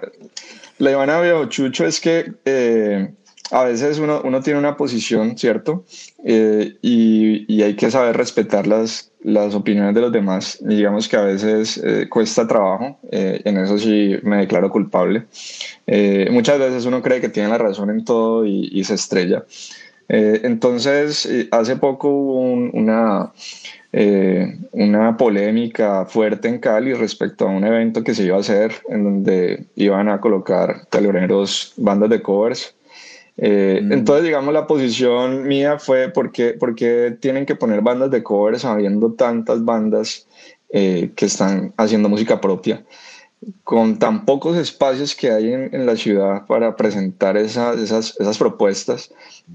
la vaina viejo chucho es que eh, a veces uno, uno, tiene una posición, ¿cierto? Eh, y, y, hay que saber respetar las, las opiniones de los demás. Y digamos que a veces eh, cuesta trabajo, en eso sí me declaro culpable. muchas veces uno cree que tiene la razón en todo y, y se estrella. Eh, entonces, eh, hace poco hubo una, eh, una polémica fuerte en Cali respecto a un evento que se iba a hacer en donde iban a colocar caloreros bandas de covers. Mm. Entonces, digamos, la posición mía fue porque, porque tienen que poner bandas de covers habiendo tantas bandas eh, que están haciendo música propia. Con tan pocos espacios que hay en, la ciudad para presentar esas, esas, esas propuestas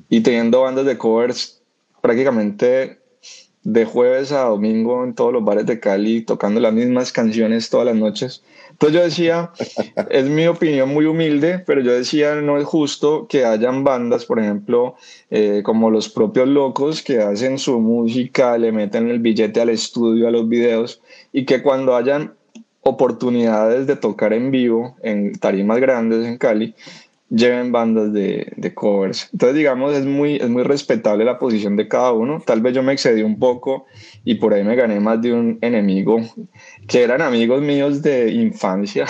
y teniendo bandas de covers prácticamente de jueves a domingo en todos los bares de Cali tocando las mismas canciones todas las noches. Entonces yo decía, es mi opinión muy humilde, pero yo decía, no es justo que hayan bandas, por ejemplo, eh, como los propios locos que hacen su música, le meten el billete al estudio, a los videos, y que cuando hayan oportunidades de tocar en vivo en tarimas grandes en Cali, lleven bandas de, de, covers. Entonces, digamos, es muy, es muy respetable la posición de cada uno. Tal vez yo me excedí un poco y por ahí me gané más de un enemigo que eran amigos míos de infancia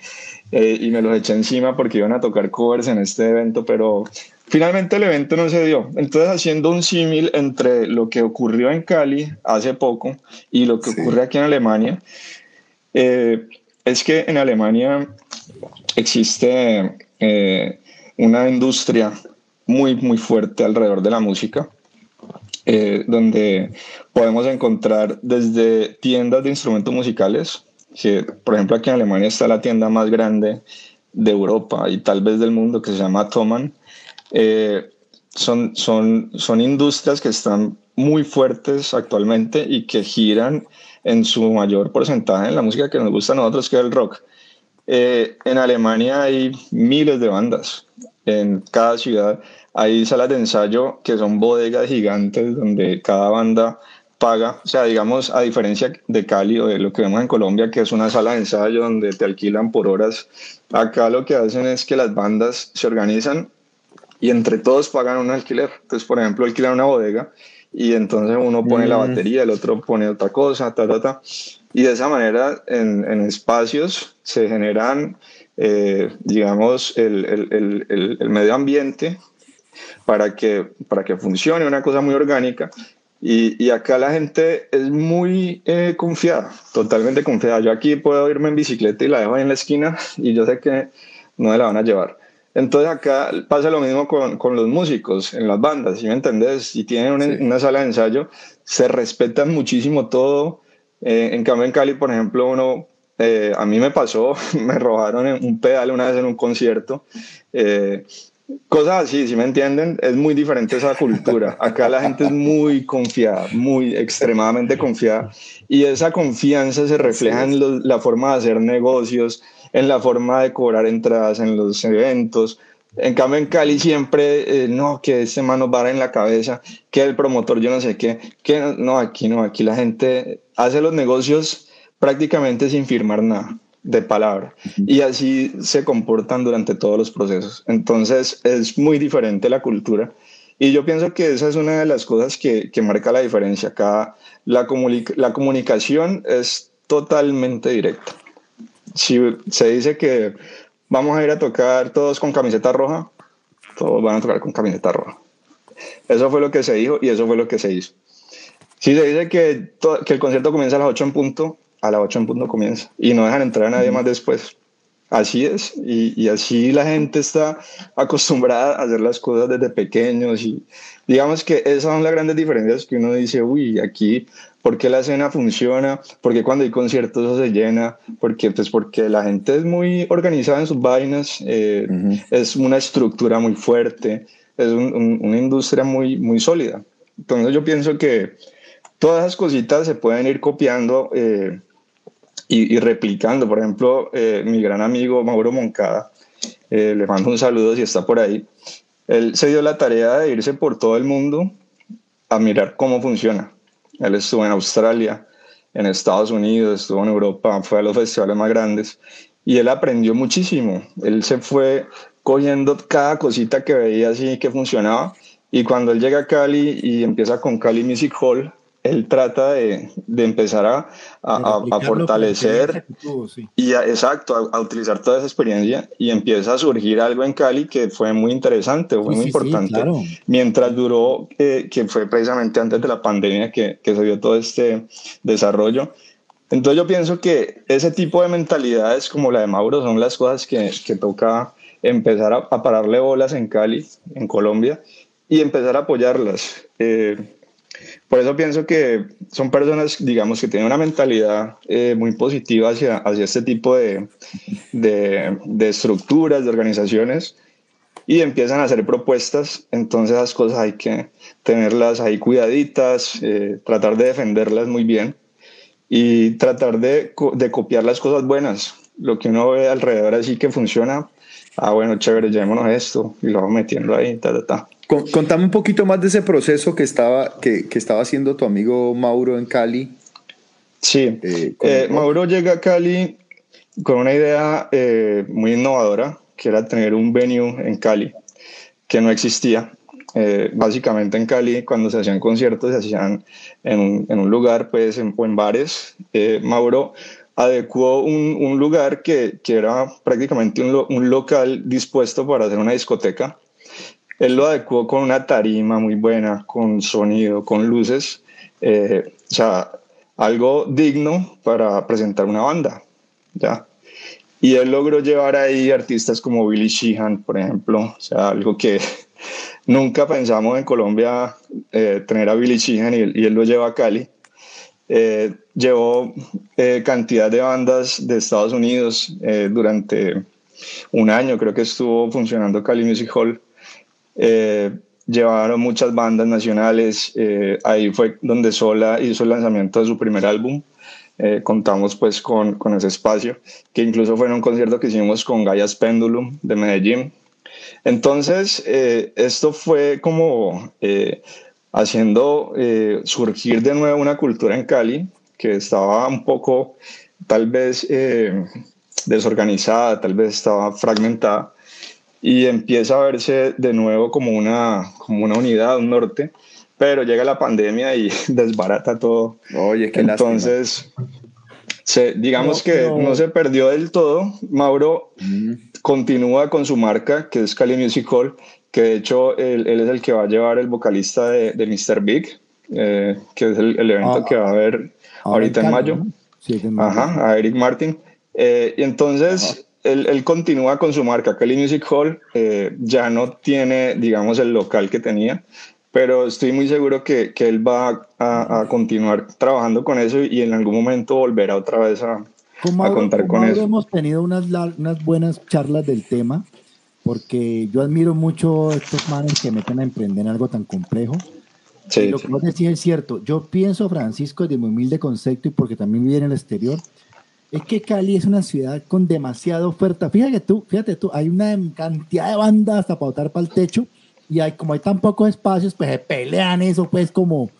eh, y me los eché encima porque iban a tocar covers en este evento, pero finalmente el evento no se dio. Entonces, haciendo un símil entre lo que ocurrió en Cali hace poco y lo que ocurre aquí en Alemania, eh, es que en Alemania existe eh, una industria muy, muy fuerte alrededor de la música, eh, donde podemos encontrar desde tiendas de instrumentos musicales, que por ejemplo aquí en Alemania está la tienda más grande de Europa y tal vez del mundo que se llama Thomann. Son, son, son industrias que están muy fuertes actualmente y que giran en su mayor porcentaje en la música que nos gusta a nosotros, que es el rock. Eh, en Alemania hay miles de bandas. En cada ciudad hay salas de ensayo que son bodegas gigantes donde cada banda paga, o sea, digamos, a diferencia de Cali o de lo que vemos en Colombia, que es una sala de ensayo donde te alquilan por horas, acá lo que hacen es que las bandas se organizan y entre todos pagan un alquiler. Entonces, por ejemplo, alquilan una bodega y entonces uno pone la mm. batería, el otro pone otra cosa, ta, ta, ta. Y de esa manera, en, en espacios se generan, eh, digamos, el, el, el, el, medio ambiente para que, para que funcione, una cosa muy orgánica. Y, y acá la gente es muy eh, confiada, totalmente confiada. Yo aquí puedo irme en bicicleta y la dejo ahí en la esquina y yo sé que no me la van a llevar. Entonces acá pasa lo mismo con, con, los músicos en las bandas, si me entendés? Si tienen una, una, sala de ensayo, se respetan muchísimo todo, eh, en cambio, en Cali, por ejemplo, uno, eh, a mí me pasó, me robaron un pedal una vez en un concierto. Eh, cosas así, si me entienden, es muy diferente esa cultura. Acá la gente es muy confiada, muy extremadamente confiada. Y esa confianza se refleja en la forma de hacer negocios, en la forma de cobrar entradas en los eventos. En cambio, en Cali siempre, no, que este mano va en la cabeza, que el promotor, yo no sé qué, que no, aquí no, aquí la gente hace los negocios prácticamente sin firmar nada de palabra y así se comportan durante todos los procesos. Entonces es muy diferente la cultura y yo pienso que esa es una de las cosas que, que marca la diferencia. Acá la, la comunicación es totalmente directa. Si se dice que vamos a ir a tocar todos con camiseta roja, todos van a tocar con camiseta roja. Eso fue lo que se dijo y eso fue lo que se hizo. Si se dice que, que el concierto comienza a las 8 en punto, a las 8 en punto comienza y no dejan entrar a nadie más después. Así es, y, y, así la gente está acostumbrada a hacer las cosas desde pequeños y digamos que esas son las grandes diferencias que uno dice, uy, aquí, ¿por qué la escena funciona? ¿Por qué cuando hay conciertos eso se llena? Porque, pues porque la gente es muy organizada en sus vainas, eh, es una estructura muy fuerte, es una industria muy, muy sólida. Entonces yo pienso que todas esas cositas se pueden ir copiando eh, y, replicando. Por ejemplo, eh, mi gran amigo Mauro Moncada, le mando un saludo si está por ahí, él se dio la tarea de irse por todo el mundo a mirar cómo funciona. Él estuvo en Australia, en Estados Unidos, estuvo en Europa, fue a los festivales más grandes y él aprendió muchísimo. Él se fue cogiendo cada cosita que veía así que funcionaba y cuando él llega a Cali y empieza con Cali Music Hall, él trata de, de empezar a, a, a fortalecer y exacto, a, utilizar toda esa experiencia y empieza a surgir algo en Cali que fue muy interesante, fue muy importante. Mientras duró, eh, que fue precisamente antes de la pandemia que, que se dio todo este desarrollo. Entonces yo pienso que ese tipo de mentalidades como la de Mauro son las cosas que, que toca empezar a, pararle bolas en Cali, en Colombia, y empezar a apoyarlas. Eh, por eso pienso que son personas, digamos, que tienen una mentalidad eh, muy positiva hacia, hacia este tipo de, de, estructuras, de organizaciones, y empiezan a hacer propuestas. Entonces las cosas hay que tenerlas ahí cuidaditas, eh, tratar de defenderlas muy bien y tratar de, de copiar las cosas buenas. Lo que uno ve alrededor así que funciona, ah, bueno, chévere, llevémonos esto y lo vamos metiendo ahí, ta, ta, ta. Contame un poquito más de ese proceso que estaba, que, que estaba haciendo tu amigo Mauro en Cali. Sí, eh, eh, Mauro llega a Cali con una idea eh, muy innovadora, que era tener un venue en Cali, que no existía. básicamente en Cali, cuando se hacían conciertos, se hacían en en un lugar, pues, en, o en bares. Mauro adecuó un, un lugar que, que, era prácticamente un, un local dispuesto para hacer una discoteca él lo adecuó con una tarima muy buena, con sonido, con luces, eh, o sea, algo digno para presentar una banda, ¿ya? Y él logró llevar ahí artistas como Billy Sheehan, por ejemplo, o sea, algo que nunca pensamos en Colombia eh, tener a Billy Sheehan y, él lo lleva a Cali. Eh, llevó cantidad de bandas de Estados Unidos durante un año, creo que estuvo funcionando Cali Music Hall eh, llevaron muchas bandas nacionales. Eh, ahí fue donde Sola hizo el lanzamiento de su primer álbum. Eh, contamos pues con, con, ese espacio, que incluso fue en un concierto que hicimos con Gaia's Pendulum de Medellín. Entonces, esto fue como haciendo surgir de nuevo una cultura en Cali que estaba un poco, tal vez, desorganizada, tal vez estaba fragmentada y empieza a verse de nuevo como una, como una unidad, un norte, pero llega la pandemia y desbarata todo. Oye, qué Entonces, se, digamos que no. se perdió del todo. Mauro mm. continúa con su marca, que es Cali Music Hall, que de hecho él, él es el que va a llevar el vocalista de, de Mr. Big, eh, que es el, el evento ah, que va a haber ahorita en mayo. Sí, Ajá, a Eric Martin. Eh, y entonces él, continúa con su marca. Kelly Music Hall eh, ya no tiene, digamos, el local que tenía, pero estoy muy seguro que, que él va a, a, continuar trabajando con eso y en algún momento volverá otra vez a, a contar con, eso. Hemos tenido unas, unas buenas charlas del tema, porque yo admiro mucho a estos manes que meten a emprender algo tan complejo. Sí, lo que vos decís es cierto. Yo pienso, Francisco, de mi humilde concepto y porque también vive en el exterior, es que Cali es una ciudad con demasiada oferta. Fíjate tú, fíjate tú, hay una cantidad de bandas hasta para botar para el techo y hay, como hay tan pocos espacios, pues se pelean eso, pues como,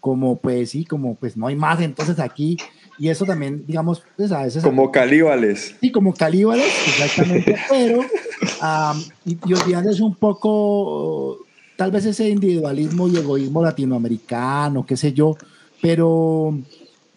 como pues sí, como pues no hay más, entonces aquí, y eso también, digamos, pues a veces... Como calíbales. Sí, como calíbales, exactamente, pero, y, y es un poco, tal vez ese individualismo y egoísmo latinoamericano, qué sé yo, pero,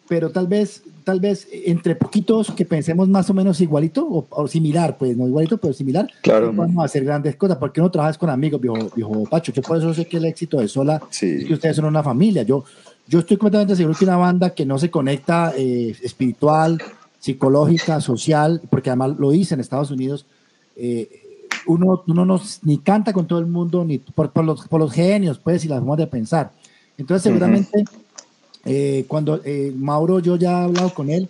pero tal vez tal vez entre poquitos que pensemos más o menos igualito o, similar, pues no igualito, pero similar, claro. vamos a hacer grandes cosas. porque no trabajas con amigos, viejo, viejo Pacho? Yo por eso sé que el éxito de Sola es que ustedes son una familia. Yo, yo estoy completamente seguro que una banda que no se conecta eh, espiritual, psicológica, social, porque además lo dice en Estados Unidos, eh, uno, uno no, ni canta con todo el mundo, ni por, por, los, por los genios, pues, y las formas de pensar. Entonces, seguramente. Eh, cuando Mauro, yo ya he hablado con él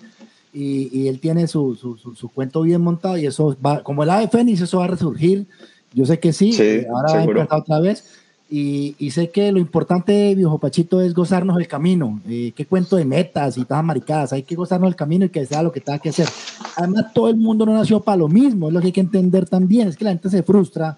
y, él tiene su, su, cuento bien montado y eso va, como el ave fénix, eso va a resurgir. Yo sé que sí, eh, ahora va a empezar otra vez. Y, y, sé que lo importante, viejo Pachito, es gozarnos el camino. ¿Qué cuento de metas y todas maricadas? Hay que gozarnos el camino y que sea lo que tenga que hacer. Además, todo el mundo no nació para lo mismo, es lo que hay que entender también. Es que la gente se frustra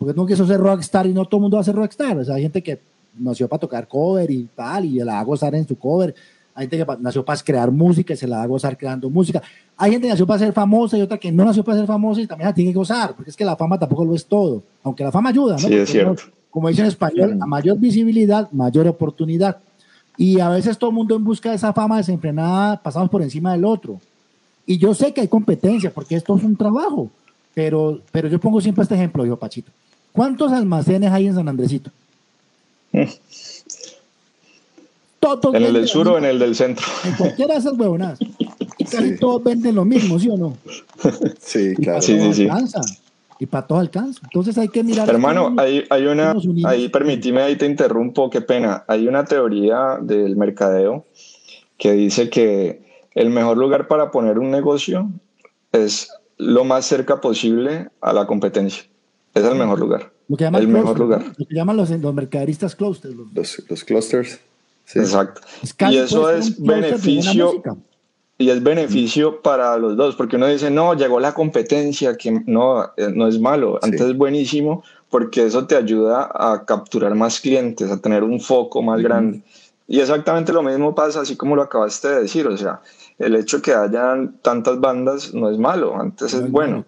porque no quiso ser rockstar y no todo el mundo va a ser rockstar. O sea, hay gente que nació para tocar cover y tal, y la va a gozar en su cover. Hay gente que nació para crear música y se la va a gozar creando música. Hay gente que nació para ser famosa y otra que no nació para ser famosa y también la tiene que gozar, porque es que la fama tampoco lo es todo, aunque la fama ayuda, ¿no? Sí, es cierto. Como dice en español, a mayor visibilidad, mayor oportunidad. Y a veces todo el mundo en busca de esa fama desenfrenada pasamos por encima del otro. Y yo sé que hay competencia, porque esto es un trabajo, pero, pero yo pongo siempre este ejemplo, yo, Pachito. ¿Cuántos almacenes hay en San Andresito? Todos en el del sur o en el del centro. En cualquiera de esas huevonadas. Y casi todos venden lo mismo, ¿sí o no? Sí, claro. Sí, sí, sí. Y para todo alcance. Entonces hay que mirar. Hermano, hay, hay una, ahí permíteme, ahí te interrumpo, qué pena. Hay una teoría del mercadeo que dice que el mejor lugar para poner un negocio es lo más cerca posible a la competencia. Es el mejor lugar. Lo que llaman el mejor lugar. Lo que llaman los, los mercaderistas clusters. Los, los, clusters. Exacto. Y eso es beneficio y es beneficio para los dos, porque uno dice, no, llegó la competencia, que no, eh, no es malo, antes es buenísimo, porque eso te ayuda a capturar más clientes, a tener un foco más grande. Y exactamente lo mismo pasa, así como lo acabaste de decir, o sea, el hecho que hayan tantas bandas no es malo, antes es bueno.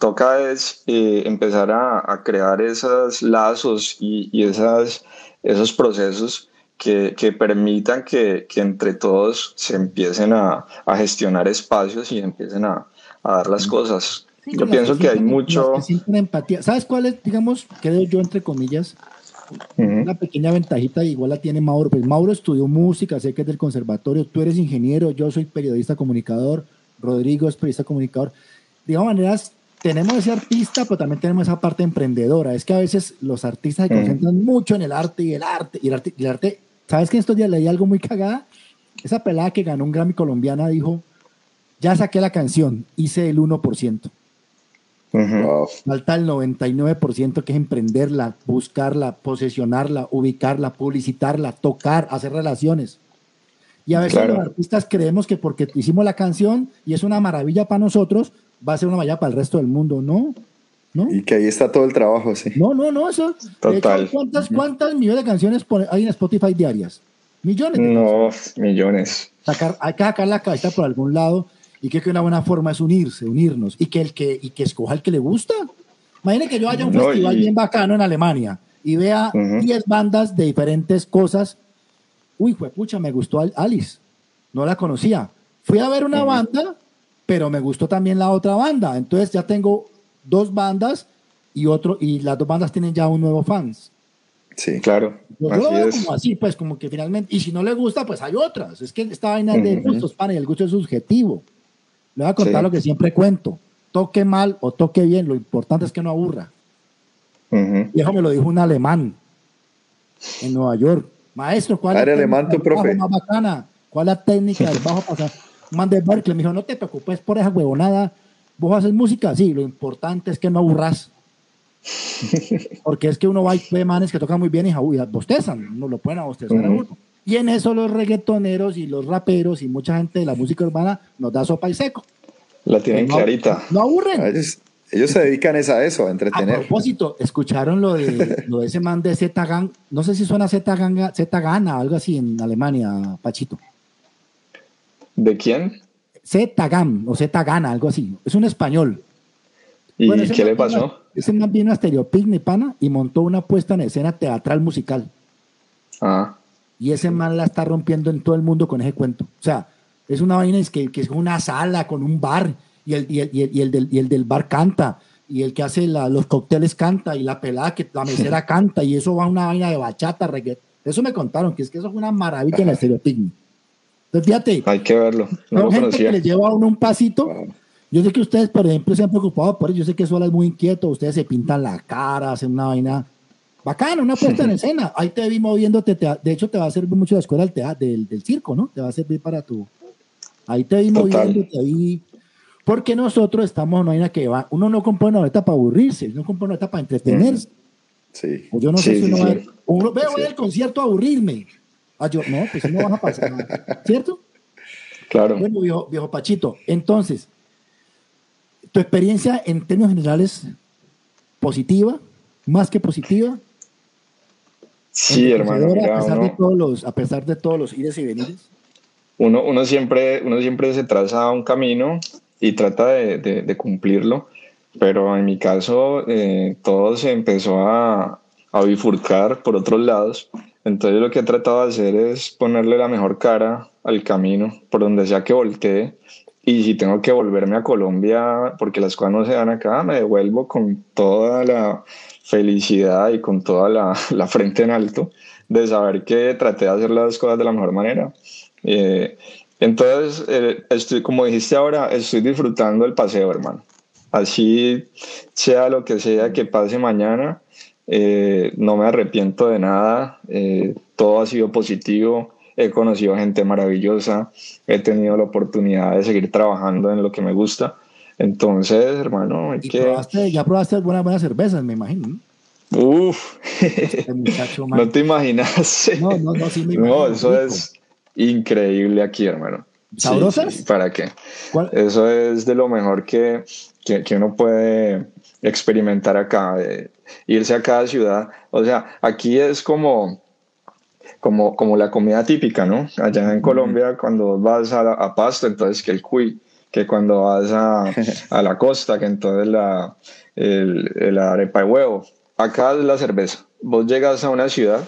Toca es eh, empezar a, crear esos lazos y, y esas, esos procesos que, permitan que, entre todos se empiecen a, gestionar espacios y empiecen a, dar las cosas. yo pienso que, hay mucho... empatía. ¿Sabes cuál es, digamos, creo yo, entre comillas, una pequeña ventajita, igual la tiene Mauro. Pues Mauro estudió música, sé que es del conservatorio, tú eres ingeniero, yo soy periodista comunicador, Rodrigo es periodista comunicador. De maneras, tenemos ese artista, pero también tenemos esa parte emprendedora. Es que a veces los artistas se concentran mucho en el arte y el arte, y el arte, y el arte ¿Sabes que estos días leí algo muy cagada? Esa pelada que ganó un Grammy colombiana dijo, ya saqué la canción, hice el 1%. Falta el 99% que es emprenderla, buscarla, posesionarla, ubicarla, publicitarla, tocar, hacer relaciones. Y a veces los artistas creemos que porque hicimos la canción y es una maravilla para nosotros, va a ser una maravilla para el resto del mundo. No, ¿no? Y que ahí está todo el trabajo, sí. No, no, no, eso. Total. ¿cuántas, ¿Cuántas millones de canciones hay en Spotify diarias? Millones. no, millones. Sacar, hay que sacar la cabeza por algún lado y que una buena forma es unirse, unirnos y que el que, y que escoja el que le gusta. Imagine que yo vaya a un festival bien bacano en Alemania y vea 10 bandas de diferentes cosas. Uy, fue pucha, me gustó Alice. No la conocía. Fui a ver una banda, pero me gustó también la otra banda. Entonces ya tengo dos bandas y otro y las dos bandas tienen ya un nuevo fans. Sí, claro. Yo, lo veo como así, pues como que finalmente, y si no le gusta, pues hay otras. Es que esta vaina de gustos, pana, y el gusto es subjetivo. Le voy a contar lo que siempre cuento. Toque mal o toque bien, lo importante es que no aburra. Viejo me lo dijo un alemán en Nueva York. Maestro, ¿cuál es la alemán, tu profe? más bacana? ¿Cuál es la técnica del bajo pasar? Man de Berkeley me dijo, no te preocupes por esa huevonada ¿Vos haces música? Sí, lo importante es que no aburras. Porque es que uno va y ve manes que tocan muy bien y bostezan, no lo pueden abostezar a uno. Y en eso los reggaetoneros y los raperos y mucha gente de la música urbana nos da sopa y seco. La tienen clarita. No aburren. Ellos, se dedican a eso, a entretener. A propósito, escucharon lo de, lo de ese man de Z Gang, no sé si suena Z Gana, Z Gana, algo así en Alemania, Pachito. ¿De quién? Z-Gam o Z-Gana, algo así. Es un español. ¿Y qué le pasó? ese man vino a Stereopicnic, pana, y montó una puesta en escena teatral musical. Ah. Y ese man la está rompiendo en todo el mundo con ese cuento. O sea, es una vaina que, que es una sala con un bar y el, y el, y el, del, y el del, bar canta y el que hace los cócteles canta y la pelada que la mesera canta y eso va a una vaina de bachata, reggae. Eso me contaron, que es que eso fue una maravilla en el Stereopicnic. Entonces, fíjate. Hay que verlo. No gente que le lleva a uno un pasito. Yo sé que ustedes, por ejemplo, se han preocupado por eso. Yo sé que Sola es muy inquieto. Ustedes se pintan la cara, hacen una vaina bacana, una puesta en escena. Ahí te vi moviéndote. de hecho, te va a servir mucho la escuela del, del, circo, ¿no? Te va a servir para tu. Ahí te vi moviéndote ahí. Porque nosotros estamos en una vaina que va. Uno no compone una nota para aburrirse, uno compone una nota para entretenerse. Sí. Yo no sé si uno va. Uno, veo el concierto a aburrirme. Ah, yo, no, pues no vas a pasar nada. ¿Cierto? Claro. Bueno, viejo, Pachito, entonces, tu experiencia en términos generales, positiva, más que positiva. Sí, hermano. a, pesar de todos los, a pesar de todos los ires y venires. Uno, uno, siempre, uno siempre se traza un camino y trata de, de, cumplirlo, pero en mi caso eh, todo se empezó a, a bifurcar por otros lados entonces lo que he tratado de hacer es ponerle la mejor cara al camino, por donde sea que voltee. Y si tengo que volverme a Colombia, porque las cosas no se dan acá, me devuelvo con toda la felicidad y con toda la, la frente en alto de saber que traté de hacer las cosas de la mejor manera. Eh, entonces, eh, estoy, como dijiste ahora, estoy disfrutando el paseo, hermano. así sea lo que sea que pase mañana, eh, no me arrepiento de nada, eh, todo ha sido positivo, he conocido gente maravillosa, he tenido la oportunidad de seguir trabajando en lo que me gusta. Entonces, hermano, ya probaste buenas, buenas cervezas, me imagino. Uf, este no te imaginas. No, no, no, sí me No, eso es increíble aquí, hermano. ¿Sabrosas? ¿Para qué? Eso es de lo mejor que, que, que uno puede experimentar acá, irse a cada ciudad. O sea, aquí es como, como, como la comida típica, ¿no? Allá en Colombia, cuando vas a, a, Pasto, entonces que el cuy, que cuando vas a, a la costa, que entonces la, el, el arepa de huevo. Acá es la cerveza. Vos llegas a una ciudad,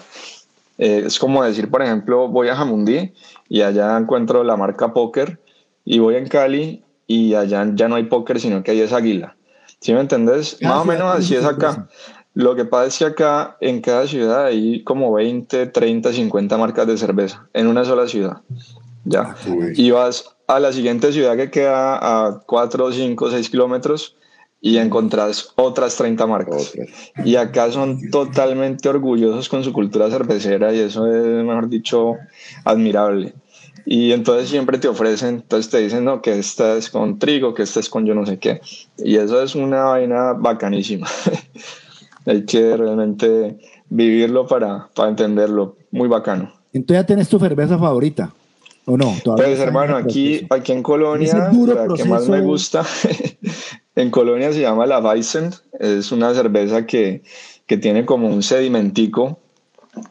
eh, es como decir, por ejemplo, voy a Jamundí y allá encuentro la marca Póker y voy en Cali y allá ya no hay póker, sino que ahí es águila. ¿Sí me entendés? Más o menos así es acá. Lo que pasa es que acá en cada ciudad hay como 20, 30, 50 marcas de cerveza en una sola ciudad. Ya. Y vas a la siguiente ciudad que queda a 4, 5, 6 kilómetros y encontrás otras 30 marcas. Y acá son totalmente orgullosos con su cultura cervecera y eso es, mejor dicho, admirable. Y entonces siempre te ofrecen, entonces te dicen, no, que esta es con trigo, que esta es con yo no sé qué. Y eso es una vaina bacanísima. Hay que realmente vivirlo para, para entenderlo. Muy bacano. Entonces ya tienes tu cerveza favorita. ¿O no? Pues hermano, aquí, aquí en Colonia, la que más me gusta, en Colonia se llama la Weizen, es una cerveza que, que tiene como un sedimentico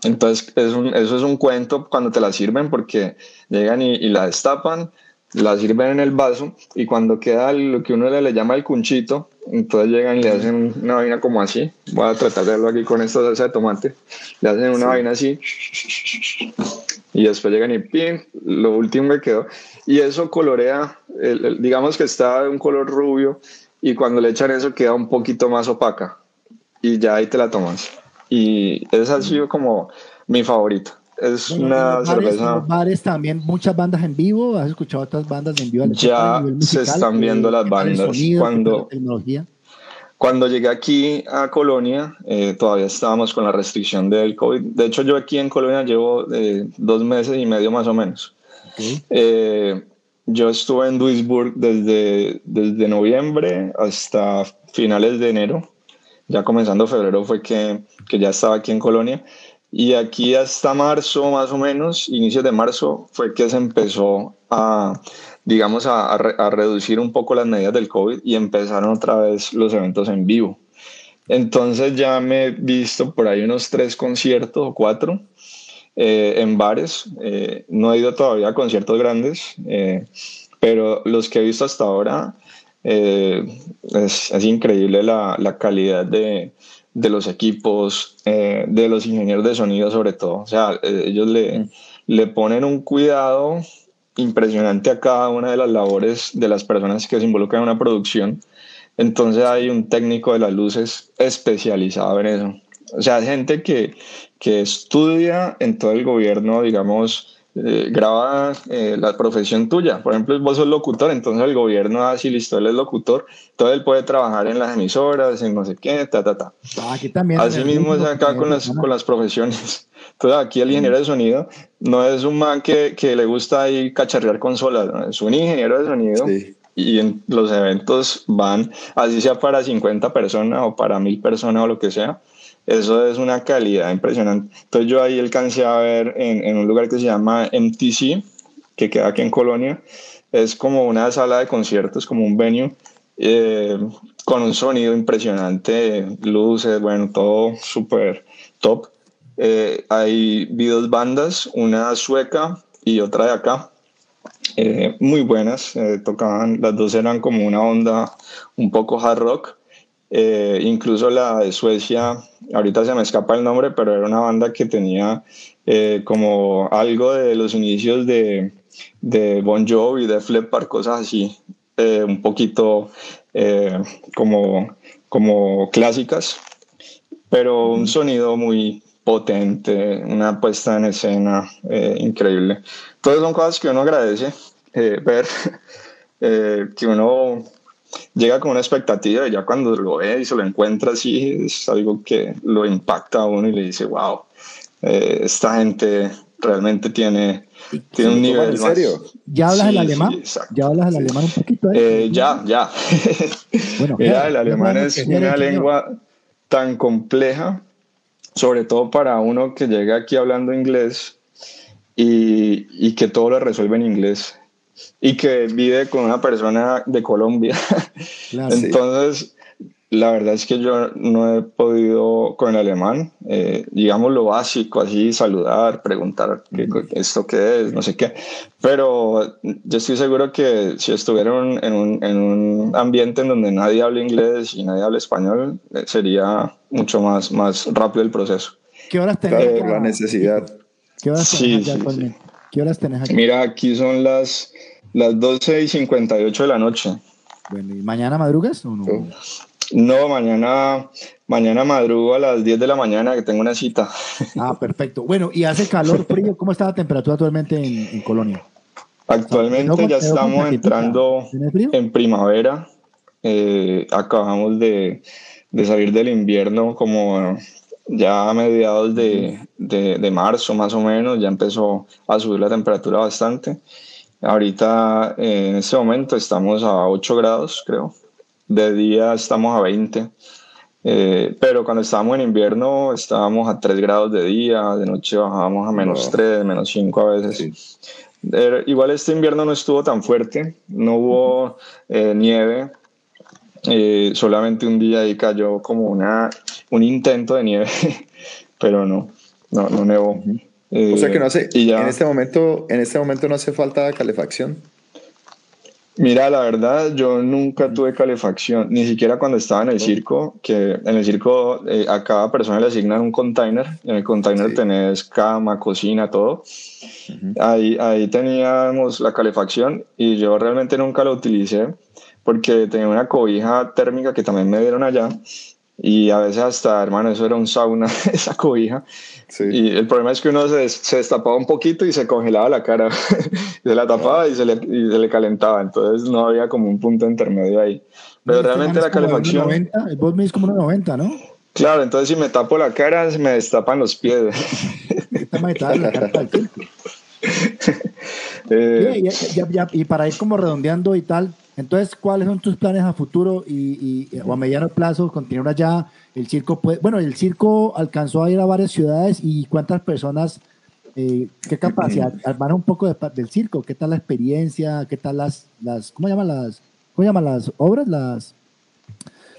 entonces, es un, eso es un cuento cuando te la sirven porque llegan y, la destapan, la sirven en el vaso y cuando queda lo que uno le, le, llama el cunchito, entonces llegan y le hacen una vaina como así. Voy a tratar de hacerlo aquí con esta salsa de tomate. Le hacen una vaina así y después llegan y ¡pim! Lo último que quedó. Y eso colorea, digamos que está de un color rubio y cuando le echan eso queda un poquito más opaca y ya ahí te la tomas y esa ha sido como mi favorita. Es una cerveza. bares también, muchas bandas en vivo. ¿Has escuchado otras bandas en vivo? Ya se están viendo las bandas. cuando, cuando llegué aquí a Colonia, eh, todavía estábamos con la restricción del COVID. De hecho, yo aquí en Colonia llevo eh, dos meses y medio más o menos. Eh, yo estuve en Duisburg desde, desde noviembre hasta finales de enero ya comenzando febrero fue que, que, ya estaba aquí en Colonia. Y aquí hasta marzo, más o menos, inicios de marzo, fue que se empezó a, digamos, a, a, reducir un poco las medidas del COVID y empezaron otra vez los eventos en vivo. Entonces ya me he visto por ahí unos tres conciertos o cuatro eh, en bares. Eh, no he ido todavía a conciertos grandes, eh, pero los que he visto hasta ahora eh, es, es, increíble la, la calidad de, de, los equipos, eh, de los ingenieros de sonido sobre todo. O sea, eh, ellos le, mm. le ponen un cuidado impresionante a cada una de las labores de las personas que se involucran en una producción. Entonces hay un técnico de las luces especializado en eso. O sea, gente que, que estudia en todo el gobierno, digamos, eh, graba eh, la profesión tuya. Por ejemplo, vos sos locutor, entonces el gobierno así, listo, él es locutor, todo él puede trabajar en las emisoras, en no sé qué, ta, ta, ta. Ah, aquí también. Así mismo es acá con las, con las profesiones. Entonces aquí el ingeniero de sonido no es un man que, que le gusta ahí cacharrear consolas, es un ingeniero de sonido. Y en los eventos van, así sea para 50 personas o para 1000 personas o lo que sea, eso es una calidad impresionante. Entonces yo ahí alcancé a ver en, en un lugar que se llama MTC, que queda aquí en Colonia. Es como una sala de conciertos, como un venue, eh, con un sonido impresionante, luces, bueno, todo súper top. Eh, hay dos bandas, una sueca y otra de acá, eh, muy buenas, tocaban, las dos eran como una onda un poco hard rock, incluso la de Suecia ahorita se me escapa el nombre, pero era una banda que tenía eh, como algo de los inicios de, de Bon Jovi, de Flepper, cosas así, eh, un poquito eh, como, como clásicas, pero un sonido muy potente, una puesta en escena increíble. Todas son cosas que uno agradece ver, que uno llega con una expectativa y ya cuando lo ve y se lo encuentra así, es algo que lo impacta a uno y le dice, wow, eh, esta gente realmente tiene, tiene un nivel. ¿En serio? ¿Ya hablas el alemán? ¿Ya hablas el alemán un poquito? Eh, ya, ya. bueno, Mira, el alemán es una lengua tan compleja, sobre todo para uno que llega aquí hablando inglés y, y que todo lo resuelve en inglés y que vive con una persona de Colombia. Entonces, la verdad es que yo no he podido con el alemán, eh, digamos lo básico, así saludar, preguntar qué, esto qué es, no sé qué, pero yo estoy seguro que si estuviera en un, en un ambiente en donde nadie habla inglés y nadie habla español, eh, sería mucho más, más rápido el proceso. ¿Qué horas tenés? Claro, la necesidad. ¿Qué horas tenés sí, ¿Qué horas tenés aquí? Mira, aquí son las, las 12 y 58 de la noche. Bueno, ¿y mañana madrugas o no? No, mañana, mañana madrugo a las 10 de la mañana que tengo una cita. Ah, perfecto. Bueno, ¿y hace calor, frío? ¿Cómo está la temperatura actualmente en, Colonia? Actualmente ya estamos entrando en primavera. Eh, acabamos de, salir del invierno como ya a mediados de, de, marzo más o menos, ya empezó a subir la temperatura bastante. Ahorita en este momento estamos a 8 grados, creo. De día estamos a 20, eh, pero cuando estábamos en invierno estábamos a 3 grados de día, de noche bajábamos a menos 3, menos 5 a veces. igual este invierno no estuvo tan fuerte, no hubo eh, nieve, eh, solamente un día ahí cayó como una, un intento de nieve, pero no, no, no nevó. O sea que no hace, y en, este momento, en este momento no hace falta calefacción. Mira, la verdad, yo nunca tuve calefacción, ni siquiera cuando estaba en el circo, que en el circo eh, a cada persona le asignan un container, en el container tenés cama, cocina, todo. ahí, ahí teníamos la calefacción y yo realmente nunca lo utilicé porque tenía una cobija térmica que también me dieron allá y a veces hasta, hermano, eso era un sauna, esa cobija. Y el problema es que uno se, se, destapaba un poquito y se congelaba la cara, se la tapaba y se, le, y se le calentaba, entonces no había como un punto intermedio ahí. Pero realmente la calefacción... 90, vos me como una 90, ¿no? Claro, entonces si me tapo la cara, se me destapan los pies. eh, y para ir como redondeando y tal, entonces, ¿cuáles son tus planes a futuro y, o a mediano plazo? Continuar allá, el circo puede, bueno, el circo alcanzó a ir a varias ciudades y cuántas personas, eh, qué capacidad, armar un poco del circo, qué tal la experiencia, qué tal las, las ¿cómo llaman las, cómo llaman las obras, las,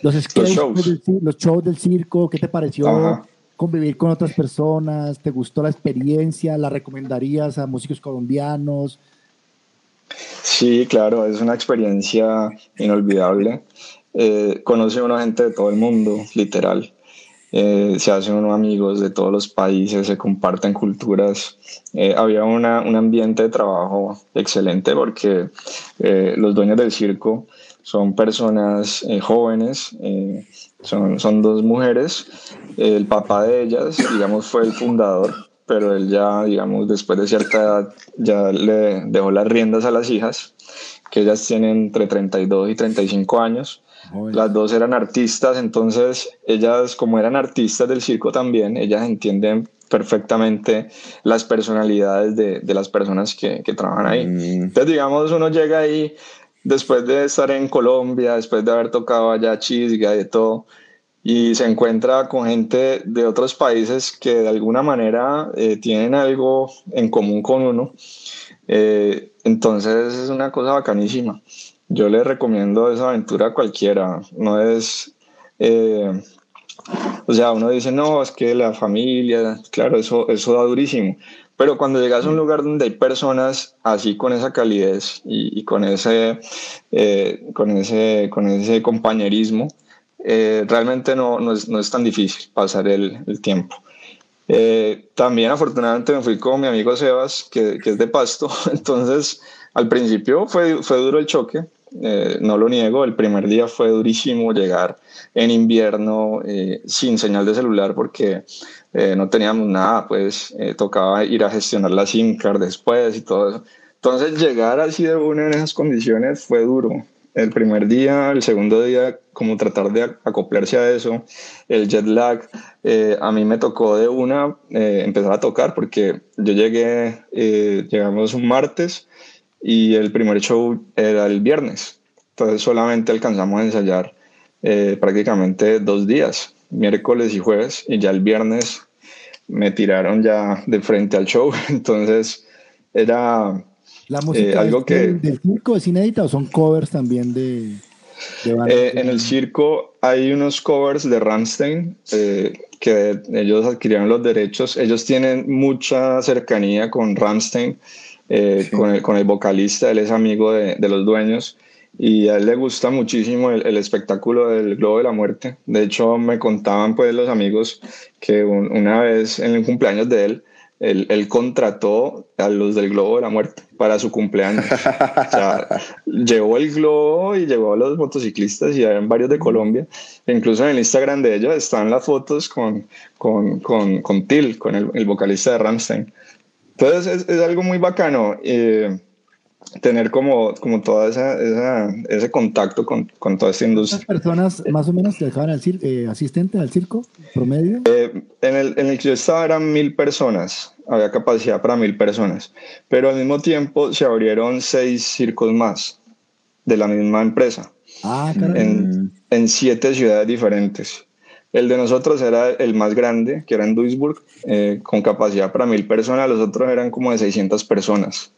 los, shows. Del, los shows del circo, qué te pareció? Convivir con otras personas, ¿te gustó la experiencia? ¿La recomendarías a músicos colombianos? Sí, claro, es una experiencia inolvidable. Eh, conoce uno gente de todo el mundo, literal. Eh, se hacen unos amigos de todos los países, se comparten culturas. Eh, había una, un ambiente de trabajo excelente porque los dueños del circo son personas jóvenes, son, son dos mujeres. El papá de ellas, digamos, fue el fundador pero él ya, digamos, después de cierta edad, ya le dejó las riendas a las hijas, que ellas tienen entre 32 y 35 años. Las dos eran artistas, entonces ellas, como eran artistas del circo también, ellas entienden perfectamente las personalidades de, de las personas que, que trabajan ahí. Mm. Entonces, digamos, uno llega ahí después de estar en Colombia, después de haber tocado allá chisga y todo, y se encuentra con gente de otros países que de alguna manera eh, tienen algo en común con uno. Eh, entonces es una cosa bacanísima. Yo le recomiendo esa aventura a cualquiera. No es, eh, o sea, uno dice, no, es que la familia, claro, eso, eso da durísimo. Pero cuando llegas a un lugar donde hay personas así con esa calidez y, y con, ese, con, ese, con ese compañerismo, eh, realmente no, no, es, no, es, tan difícil pasar el, el tiempo. Eh, también afortunadamente me fui con mi amigo Sebas, que, que, es de Pasto, entonces al principio fue, fue duro el choque, eh, no lo niego, el primer día fue durísimo llegar en invierno sin señal de celular porque no teníamos nada, pues tocaba ir a gestionar la SIM card después y todo eso. Entonces llegar así de una en esas condiciones fue duro, el primer día, el segundo día, como tratar de acoplarse a eso, el jet lag, eh, a mí me tocó de una eh, empezar a tocar porque yo llegué, eh, llegamos un martes y el primer show era el viernes, entonces solamente alcanzamos a ensayar prácticamente dos días, miércoles y jueves, y ya el viernes me tiraron ya de frente al show, entonces era ¿La música eh, algo que, del, circo es inédita o son covers también de... Eh, en el circo hay unos covers de Rammstein eh, que ellos adquirieron los derechos. Ellos tienen mucha cercanía con Rammstein, con, el, con, el, vocalista, él es amigo de, de, los dueños y a él le gusta muchísimo el, el, espectáculo del Globo de la Muerte. De hecho, me contaban pues los amigos que una vez en el cumpleaños de él, él, contrató a los del Globo de la Muerte para su cumpleaños. o sea, llevó el globo y llevó a los motociclistas y eran varios de Colombia. E incluso en el Instagram de ellos están las fotos con, con, con, con Till, con el, el, vocalista de Ramstein. Entonces es, es algo muy bacano. Eh, tener como, como toda esa, ese contacto con, con, toda esta industria. ¿Cuántas personas más o menos dejaban al eh, asistentes al circo promedio? Eh, en, el, en el que yo estaba eran mil personas, había capacidad para mil personas, pero al mismo tiempo se abrieron seis circos más de la misma empresa ah, en, en, siete ciudades diferentes. El de nosotros era el más grande, que era en Duisburg, eh, con capacidad para mil personas, los otros eran como de 600 personas.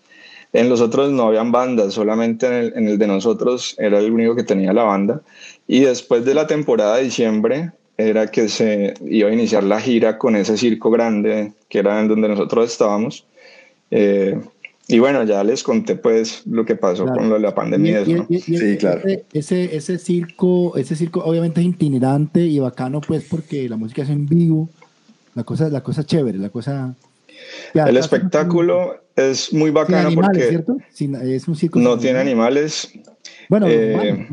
En los otros no habían bandas, solamente en el, de nosotros era el único que tenía la banda. Y después de la temporada de diciembre era que se iba a iniciar la gira con ese circo grande que era en donde nosotros estábamos. Eh, y bueno, ya les conté pues lo que pasó con lo de la pandemia. sí, claro. Ese, ese, circo, ese circo obviamente es itinerante y bacano pues porque la música es en vivo, la cosa, la cosa chévere, la cosa el espectáculo es muy bacano porque no tiene animales. Bueno, eh,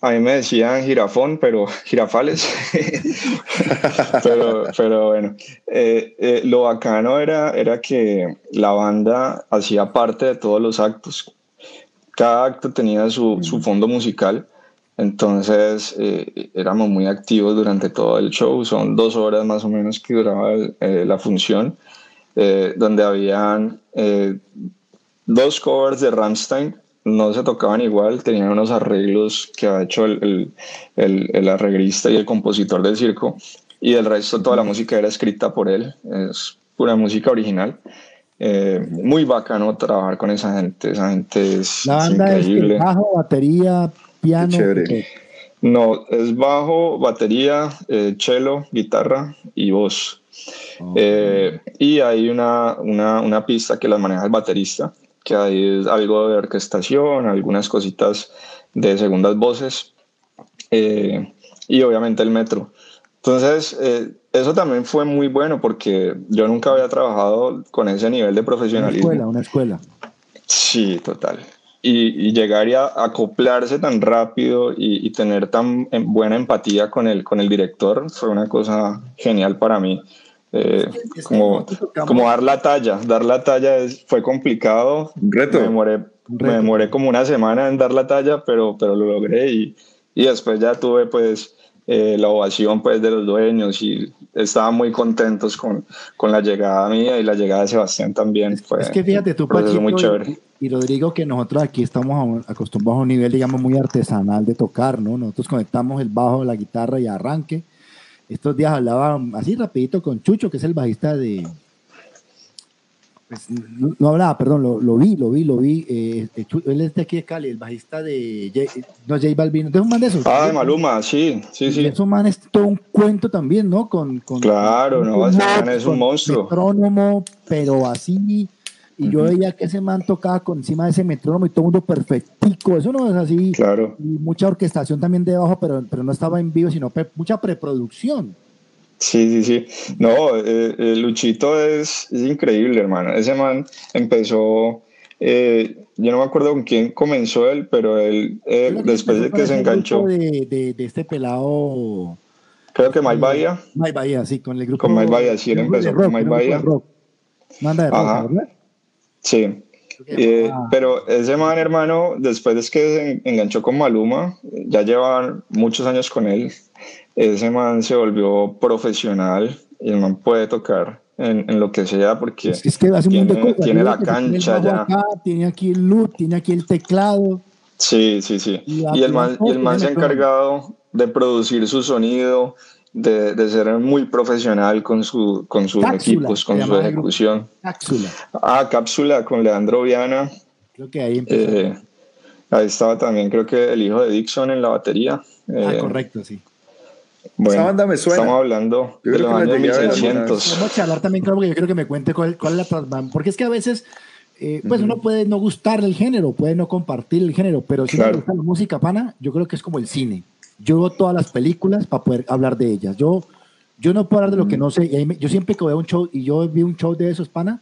a mí me decían jirafón, pero jirafales. pero, pero bueno, eh, eh, lo bacano era, era que la banda hacía parte de todos los actos. Cada acto tenía su, su fondo musical. Entonces éramos muy activos durante todo el show. Son dos horas más o menos que duraba la función. Eh, donde habían eh, dos covers de Rammstein, no se tocaban igual, tenían unos arreglos que ha hecho el, el, el, arreglista y el compositor del circo, y el resto, toda la música era escrita por él, es pura música original. Eh, muy bacano trabajar con esa gente, esa gente es, la banda increíble. Es bajo, batería, piano. No, es bajo, batería, cello, guitarra y voz. Eh, y hay una, una, una, pista que las maneja el baterista, que hay algo de orquestación, algunas cositas de segundas voces eh, y obviamente el metro. Entonces, eh, eso también fue muy bueno porque yo nunca había trabajado con ese nivel de profesionalismo. Una escuela, una escuela. Sí, total. Y, y llegar y a, acoplarse tan rápido y, y, tener tan buena empatía con el, con el director fue una cosa genial para mí. Eh, como, como dar la talla, dar la talla fue complicado. reto. Me demoré, me demoré como una semana en dar la talla, pero, pero lo logré y, y después ya tuve pues eh, la ovación pues de los dueños y estaban muy contentos con, con la llegada mía y la llegada de Sebastián también. Fue es que fíjate tú, Pachito, muy chévere. Y, Rodrigo, que nosotros aquí estamos acostumbrados a un nivel, digamos, muy artesanal de tocar, ¿no? Nosotros conectamos el bajo, la guitarra y arranque estos días hablaba así rapidito con Chucho, que es el bajista de... Pues, no, hablaba, perdón, lo, lo, vi, lo vi, lo vi. Eh, eh él es de aquí de Cali, el bajista de... J, no, J Balvin, ¿es un man de esos? Ah, de Maluma, sí, sí, sí. Eso man es todo un cuento también, ¿no? Con, con claro, no, ese man es un monstruo. Metrónomo, pero así y yo veía que ese man tocaba con encima de ese metrónomo y todo el mundo perfectico, eso no es así. Claro. Y mucha orquestación también debajo, pero, pero no estaba en vivo, sino mucha preproducción. Sí, sí, sí. No, eh, eh, Luchito es, es, increíble, hermano. Ese man empezó, eh, yo no me acuerdo con quién comenzó él, pero él, después de que se enganchó. De, de, de, este pelado. Creo que Mike Bahía. Mike Bahía, sí, con el grupo. Con Mike Bahía, sí, él empezó con Mike Bahía. Manda de rock, ¿verdad? Sí. Eh, pero ese man, hermano, después de que se enganchó con Maluma, ya llevan muchos años con él, ese man se volvió profesional y el man puede tocar en, en lo que sea porque es que hace tiene, tiene la cancha ya. tiene aquí el loop, tiene aquí el teclado. Sí, sí, sí. Y, y el man, y el man se ha encargado de producir su sonido, de, de, ser muy profesional con, su, con sus equipos, con su ejecución. Cápsula. Ah, cápsula con Leandro Viana. Creo que ahí empezó. Eh, ahí estaba también, creo que el hijo de Dixon en la batería. ah, eh, correcto, sí. Bueno, Esa banda me suena. Estamos hablando de los años 1600. Vamos a hablar también, claro, porque yo quiero que me cuente cuál, cuál es la Porque es que a veces, eh, pues uno puede no gustarle el género, puede no compartir el género, pero si claro. le gusta la música pana, yo creo que es como el cine yo veo todas las películas para poder hablar de ellas. Yo, yo no puedo hablar de lo que no sé. yo siempre que veo un show, y yo vi un show de esos, pana,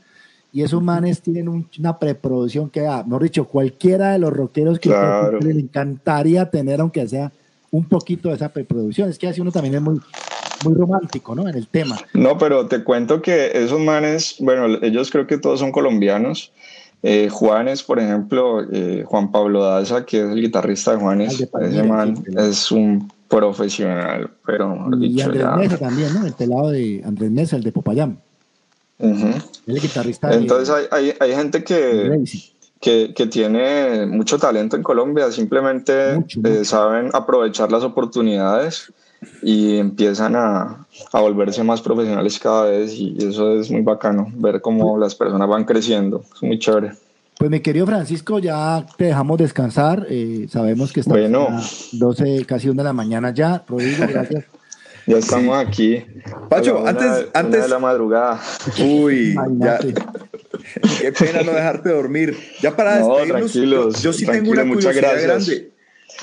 y esos manes tienen una preproducción que, ah, mejor dicho, cualquiera de los rockeros que claro. le encantaría tener, aunque sea un poquito de esa preproducción. Es que así uno también es muy, muy romántico, ¿no? En el tema. No, pero te cuento que esos manes, bueno, ellos creo que todos son colombianos. Eh, Juanes, por ejemplo, eh, Juan Pablo Daza, que es el guitarrista de Juanes, ese man es un profesional, pero mejor y dicho, Andrés ya. Mesa también, ¿no? El pelado de Andrés Mesa, el de Popayán. Ujú. El guitarrista de- Entonces hay, hay, hay gente de que, que, que tiene mucho talento en Colombia, simplemente Mucho, eh, mucho. saben aprovechar las oportunidades y empiezan a, a volverse más profesionales cada vez y eso es muy bacano, ver cómo las personas van creciendo, es muy chévere. Pues mi querido Francisco, ya te dejamos descansar. eh, sabemos que estamos Bueno. a 12, casi una de la mañana ya. Rodrigo, gracias. Ya estamos aquí. Pacho, una- antes- una antes- de la madrugada. Uy, ya, qué pena no dejarte dormir. Ya para No, despedirnos, tranquilos, yo, yo sí tengo una muchas curiosidad gracias. grande.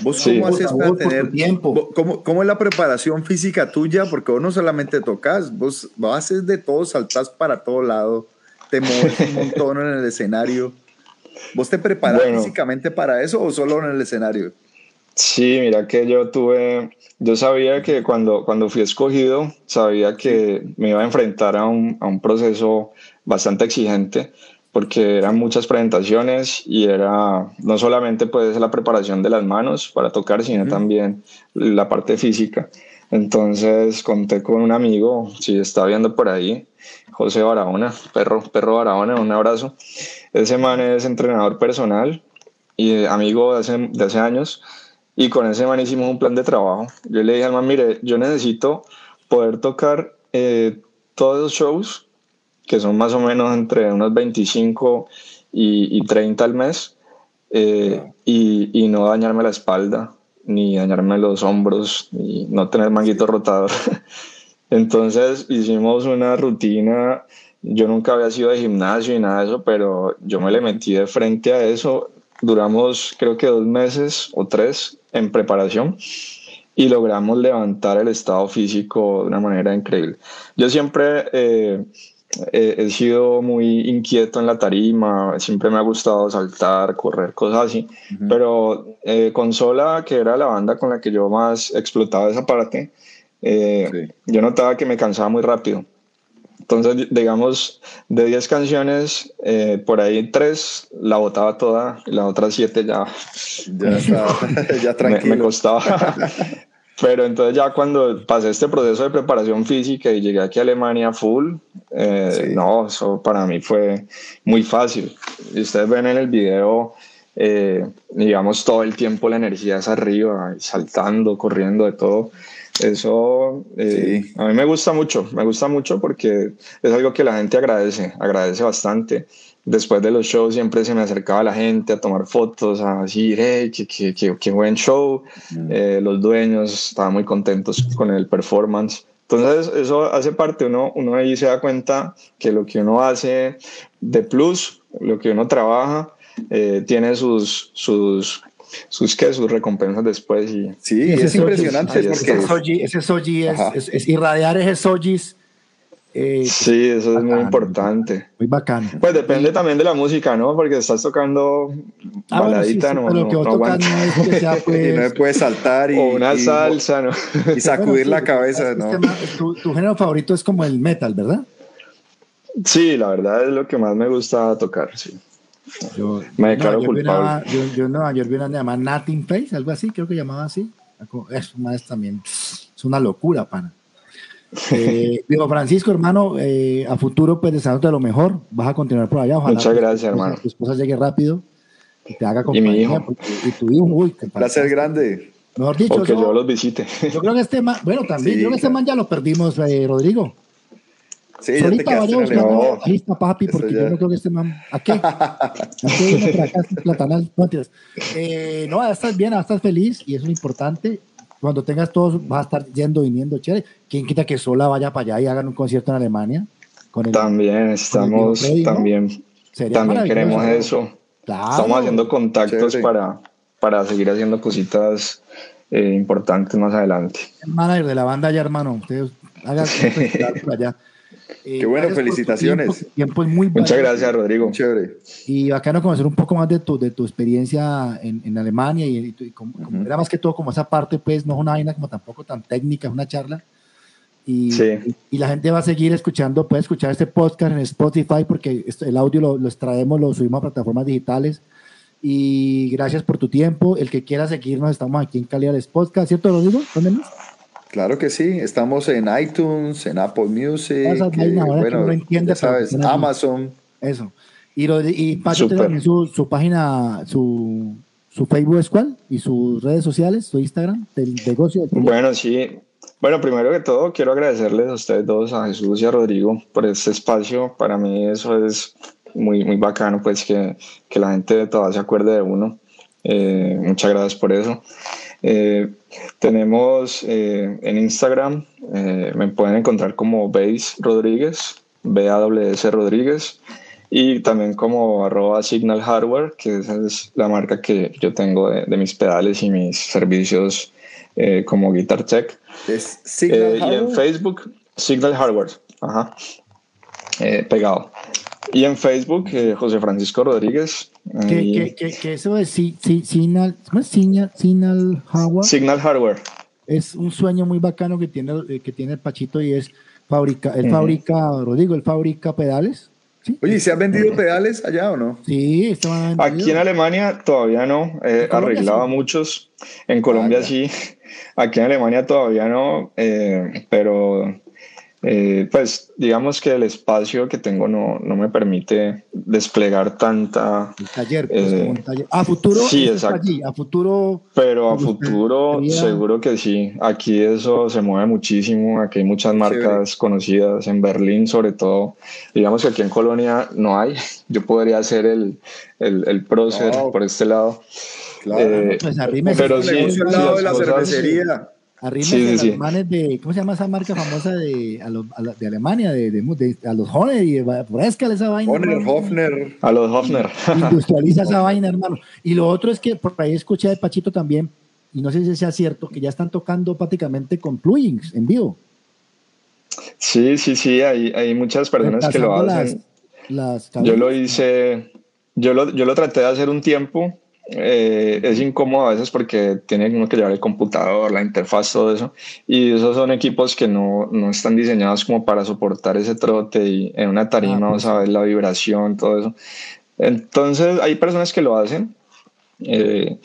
¿Vos Sí. cómo haces para tener tiempo. ¿Cómo, ¿Cómo es la preparación física tuya? Porque vos no solamente tocas, vos, vos haces de todo, saltás para todo lado, te mueves un montón en el escenario. ¿Vos te preparas Bueno. físicamente para eso o solo en el escenario? Sí, mira que yo tuve, yo sabía que cuando, cuando fui escogido, sabía que me iba a enfrentar a un, a un proceso bastante exigente, porque eran muchas presentaciones y era no solamente pues la preparación de las manos para tocar, sino también la parte física. Entonces conté con un amigo, si está viendo por ahí, José Barahona, perro, perro Barahona, un abrazo. Ese man es entrenador personal y amigo de hace, de hace años. Y con ese man hicimos un plan de trabajo. Yo le dije al man, mire, yo necesito poder tocar eh, todos los shows, que son más o menos entre unos 25 y, y 30 al mes, eh, y, y no dañarme la espalda, ni dañarme los hombros, ni no tener manguito rotador. Entonces hicimos una rutina. Yo nunca había sido de gimnasio y nada de eso, pero yo me le metí de frente a eso. Duramos creo que dos meses o tres en preparación y logramos levantar el estado físico de una manera increíble. Yo siempre eh, eh, he sido muy inquieto en la tarima, siempre me ha gustado saltar, correr, cosas así, pero eh, Consola, que era la banda con la que yo más explotaba esa parte, eh, Sí. yo notaba que me cansaba muy rápido. Entonces, digamos, de 10 canciones, eh, por ahí 3 la botaba toda y las otras 7 ya Ya, ya me, tranquilo. me costaba. Pero entonces ya cuando pasé este proceso de preparación física y llegué aquí a Alemania full, eh, Sí. no, eso para mí fue muy fácil. Y ustedes ven en el video, eh, digamos, todo el tiempo la energía es arriba, saltando, corriendo, de todo. Eso eh, Sí. a mí me gusta mucho, me gusta mucho porque es algo que la gente agradece, agradece bastante. Después de los shows siempre se me acercaba la gente a tomar fotos, a decir, hey, qué, qué, qué, qué buen show. Eh, los dueños estaban muy contentos con el performance. Entonces eso hace parte, uno, uno ahí se da cuenta que lo que uno hace de plus, lo que uno trabaja, eh, tiene sus, sus, sus, ¿qué? sus recompensas después. Y, Sí, Ese es impresionante ahí porque Ese soji, ese soji es, es- es irradiar ese sojis. Eh, sí, eso es muy importante. Muy bacano. Pues depende también de la música, ¿no? Porque estás tocando Ah, bueno, sí, baladita, sí, no, no, que no tocas aguanta. no es que sea y no pues, puedes saltar y, O una y- salsa, ¿no? y sacudir Bueno, la sí, cabeza, este ¿no? tu, tu género favorito es como el metal, ¿verdad? Sí, la verdad es lo que más me gusta tocar, sí. Yo, Me declaro no, yo vi culpable. una- yo, yo en Nueva York vi una llamada Nothing Face, algo así, creo que llamaba así. Más también es una locura, pana. Eh, digo, Francisco, hermano, eh, a futuro, pues deseándote lo mejor. Vas a continuar por allá. Ojalá Muchas gracias, hermano. Tu esposa llegue rápido y te haga mi compañía. hijo. porque- Y tu hijo, uy, qué Placer grande. Mejor dicho, O que yo los visite. yo creo que este man, bueno, también, Sí, yo creo que este man ya lo perdimos, eh, Rodrigo. Sí, ya te quedaste en bajista, papi, porque yo no creo que este man. ¿A qué? ¿A qué este platanal? No, mentiras. Eh, no, estás bien, estás feliz y eso es importante. Cuando tengas todos, vas a estar yendo, viniendo, chévere. ¿Quién quita que sola vaya para allá y hagan un concierto en Alemania? Con el, También estamos, Freddy, ¿no? también, Sería también queremos eso. Claro. Estamos haciendo contactos Chévere. para, para seguir haciendo cositas eh, importantes más adelante. el manager de la banda allá, hermano. Ustedes hagan por allá. Eh, Qué bueno, felicitaciones. Tiempo, tiempo es muy Muchas gracias, Rodrigo. Chévere. Y bacano conocer un poco más de tu, de tu experiencia en, en Alemania y, y tu- y como- como- Ujú. era más que todo como esa parte, pues no es una vaina como tampoco tan técnica, es una charla. Y, Sí. y la gente va a seguir escuchando, puede escuchar este podcast en Spotify porque esto- el audio lo, lo extraemos, lo subimos a plataformas digitales. Y gracias por tu tiempo. El que quiera seguirnos, estamos aquí en Calidad de Podcast, ¿cierto, Rodrigo? ¿Dónde más? Claro que sí. Estamos en iTunes, en Apple Music, Esas eh, vainas ahora que bueno, uno entiende, ya sabes, no- Amazon. Eso. Y, Rodri- y Pacho tiene su, su página, su, su Facebook es cuál? Y sus redes sociales, su Instagram, del negocio. del. Bueno, sí. Bueno, primero que todo, quiero agradecerles a ustedes dos, a Jesús y a Rodrigo, por este espacio. Para mí eso es muy, muy bacano, pues que, que la gente todavía se acuerde de uno. Eh, muchas gracias por eso. Eh, tenemos eh, en Instagram, eh, me pueden encontrar como Base Rodríguez, B-A-W-S Rodríguez, y también como arroba Signal Hardware, que esa es la marca que yo tengo de, de mis pedales y mis servicios eh, como Guitar Tech. Es Signal Eh, y en. Facebook, Signal Hardware, ajá, Eh, pegado. Y en Facebook, eh, José Francisco Rodríguez. Que, que, que, que eso de si, si, Signal, ¿cómo es? Signal, Signal Hardware Signal Hardware. es un sueño muy bacano que tiene, eh, que tiene el Pachito y es fabrica, él Ujú. fabrica, Rodrigo, él fabrica pedales. ¿sí? Oye, ¿y ¿se han vendido pedales allá o no? Sí, Aquí en. Alemania todavía no, he ¿En Colombia arreglado sí? muchos. En Colombia Ah, sí, aquí en Alemania todavía no, eh, pero eh, pues digamos que el espacio que tengo no, no me permite desplegar tanta, El taller, pues, Eh, como un taller. A futuro, sí, exacto. allí, a futuro, pero a futuro gustaría- seguro que sí. Aquí eso se mueve muchísimo, aquí hay muchas marcas conocidas, en Berlín sobre todo. Digamos que aquí en Colonia no hay, yo podría ser el, el, el prócer Wow. por este lado. Claro. Eh, pues arrímese. pero sí, negocio al lado de la cosas- cervecería. Arrímese Sí, sí, a los sí. manes de, ¿cómo se llama esa marca famosa de, a los- a la- de Alemania? De, de, de- a los Honer y Fresca esa vaina. Hermano. Hofner. A los Hofner. Industrializa esa vaina, hermano. Y lo otro es que por ahí escuché de Pachito también, y no sé si sea cierto, que ya están tocando prácticamente con plugins en vivo. Sí, sí, sí, hay, hay muchas personas que lo hacen. Las, las Yo lo hice, yo lo, yo lo traté de hacer un tiempo. Eh, es incómodo a veces porque tiene uno que llevar el computador, la interfaz, todo eso. Y esos son equipos que no, no están diseñados como para soportar ese trote y en una tarima, Ah, vamos pues. a ver la vibración, todo eso. Entonces, hay personas que lo hacen. eh,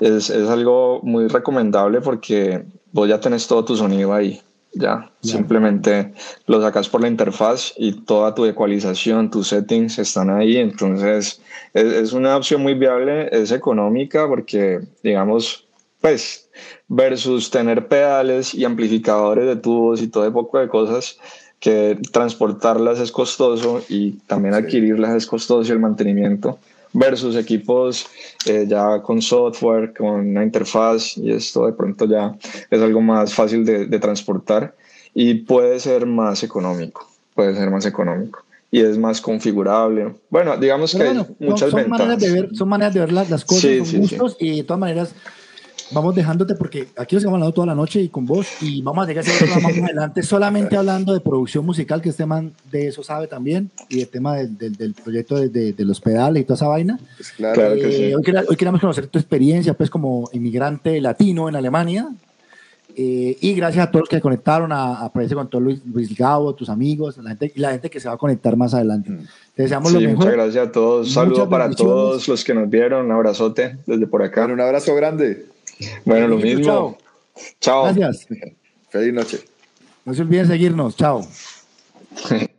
es, es algo muy recomendable porque vos ya tenés todo tu sonido ahí. Ya, simplemente lo sacas por la interfaz y toda tu ecualización, tus settings están ahí. Entonces, es, es una opción muy viable, es económica porque, digamos, pues, versus tener pedales y amplificadores de tubos y todo ese poco de cosas que transportarlas es costoso y también Sí. adquirirlas es costoso y el mantenimiento versus equipos eh, ya con software, con una interfaz y esto de pronto ya es algo más fácil de, de transportar y puede ser más económico, puede ser más económico y es más configurable. Bueno, digamos que bueno, hay muchas son, son maneras ventajas. de ver, son maneras de ver las, las cosas, Sí, son sí, sí. gustos, y de todas maneras vamos dejándote porque aquí nos hemos hablado toda la noche y con vos y vamos a llegar a ese más adelante solamente hablando de producción musical, que este man de eso sabe también y el tema del, del, del proyecto de, de, de, los pedales y toda esa vaina. Pues claro, eh, que sí. hoy, quer hoy, queremos conocer tu experiencia pues como inmigrante latino en Alemania eh, y gracias a todos los que conectaron a, a Parece con todo Luis, Luis Gabo, tus amigos la gente, y la gente que se va a conectar más adelante. Mm. Te deseamos sí, lo mejor. Muchas gracias a todos. Un saludo para todos los que nos vieron. Un abrazote desde por acá. Un abrazo grande. Bueno, lo mismo. Chao. Gracias. Feliz noche. No se olviden seguirnos. Chao.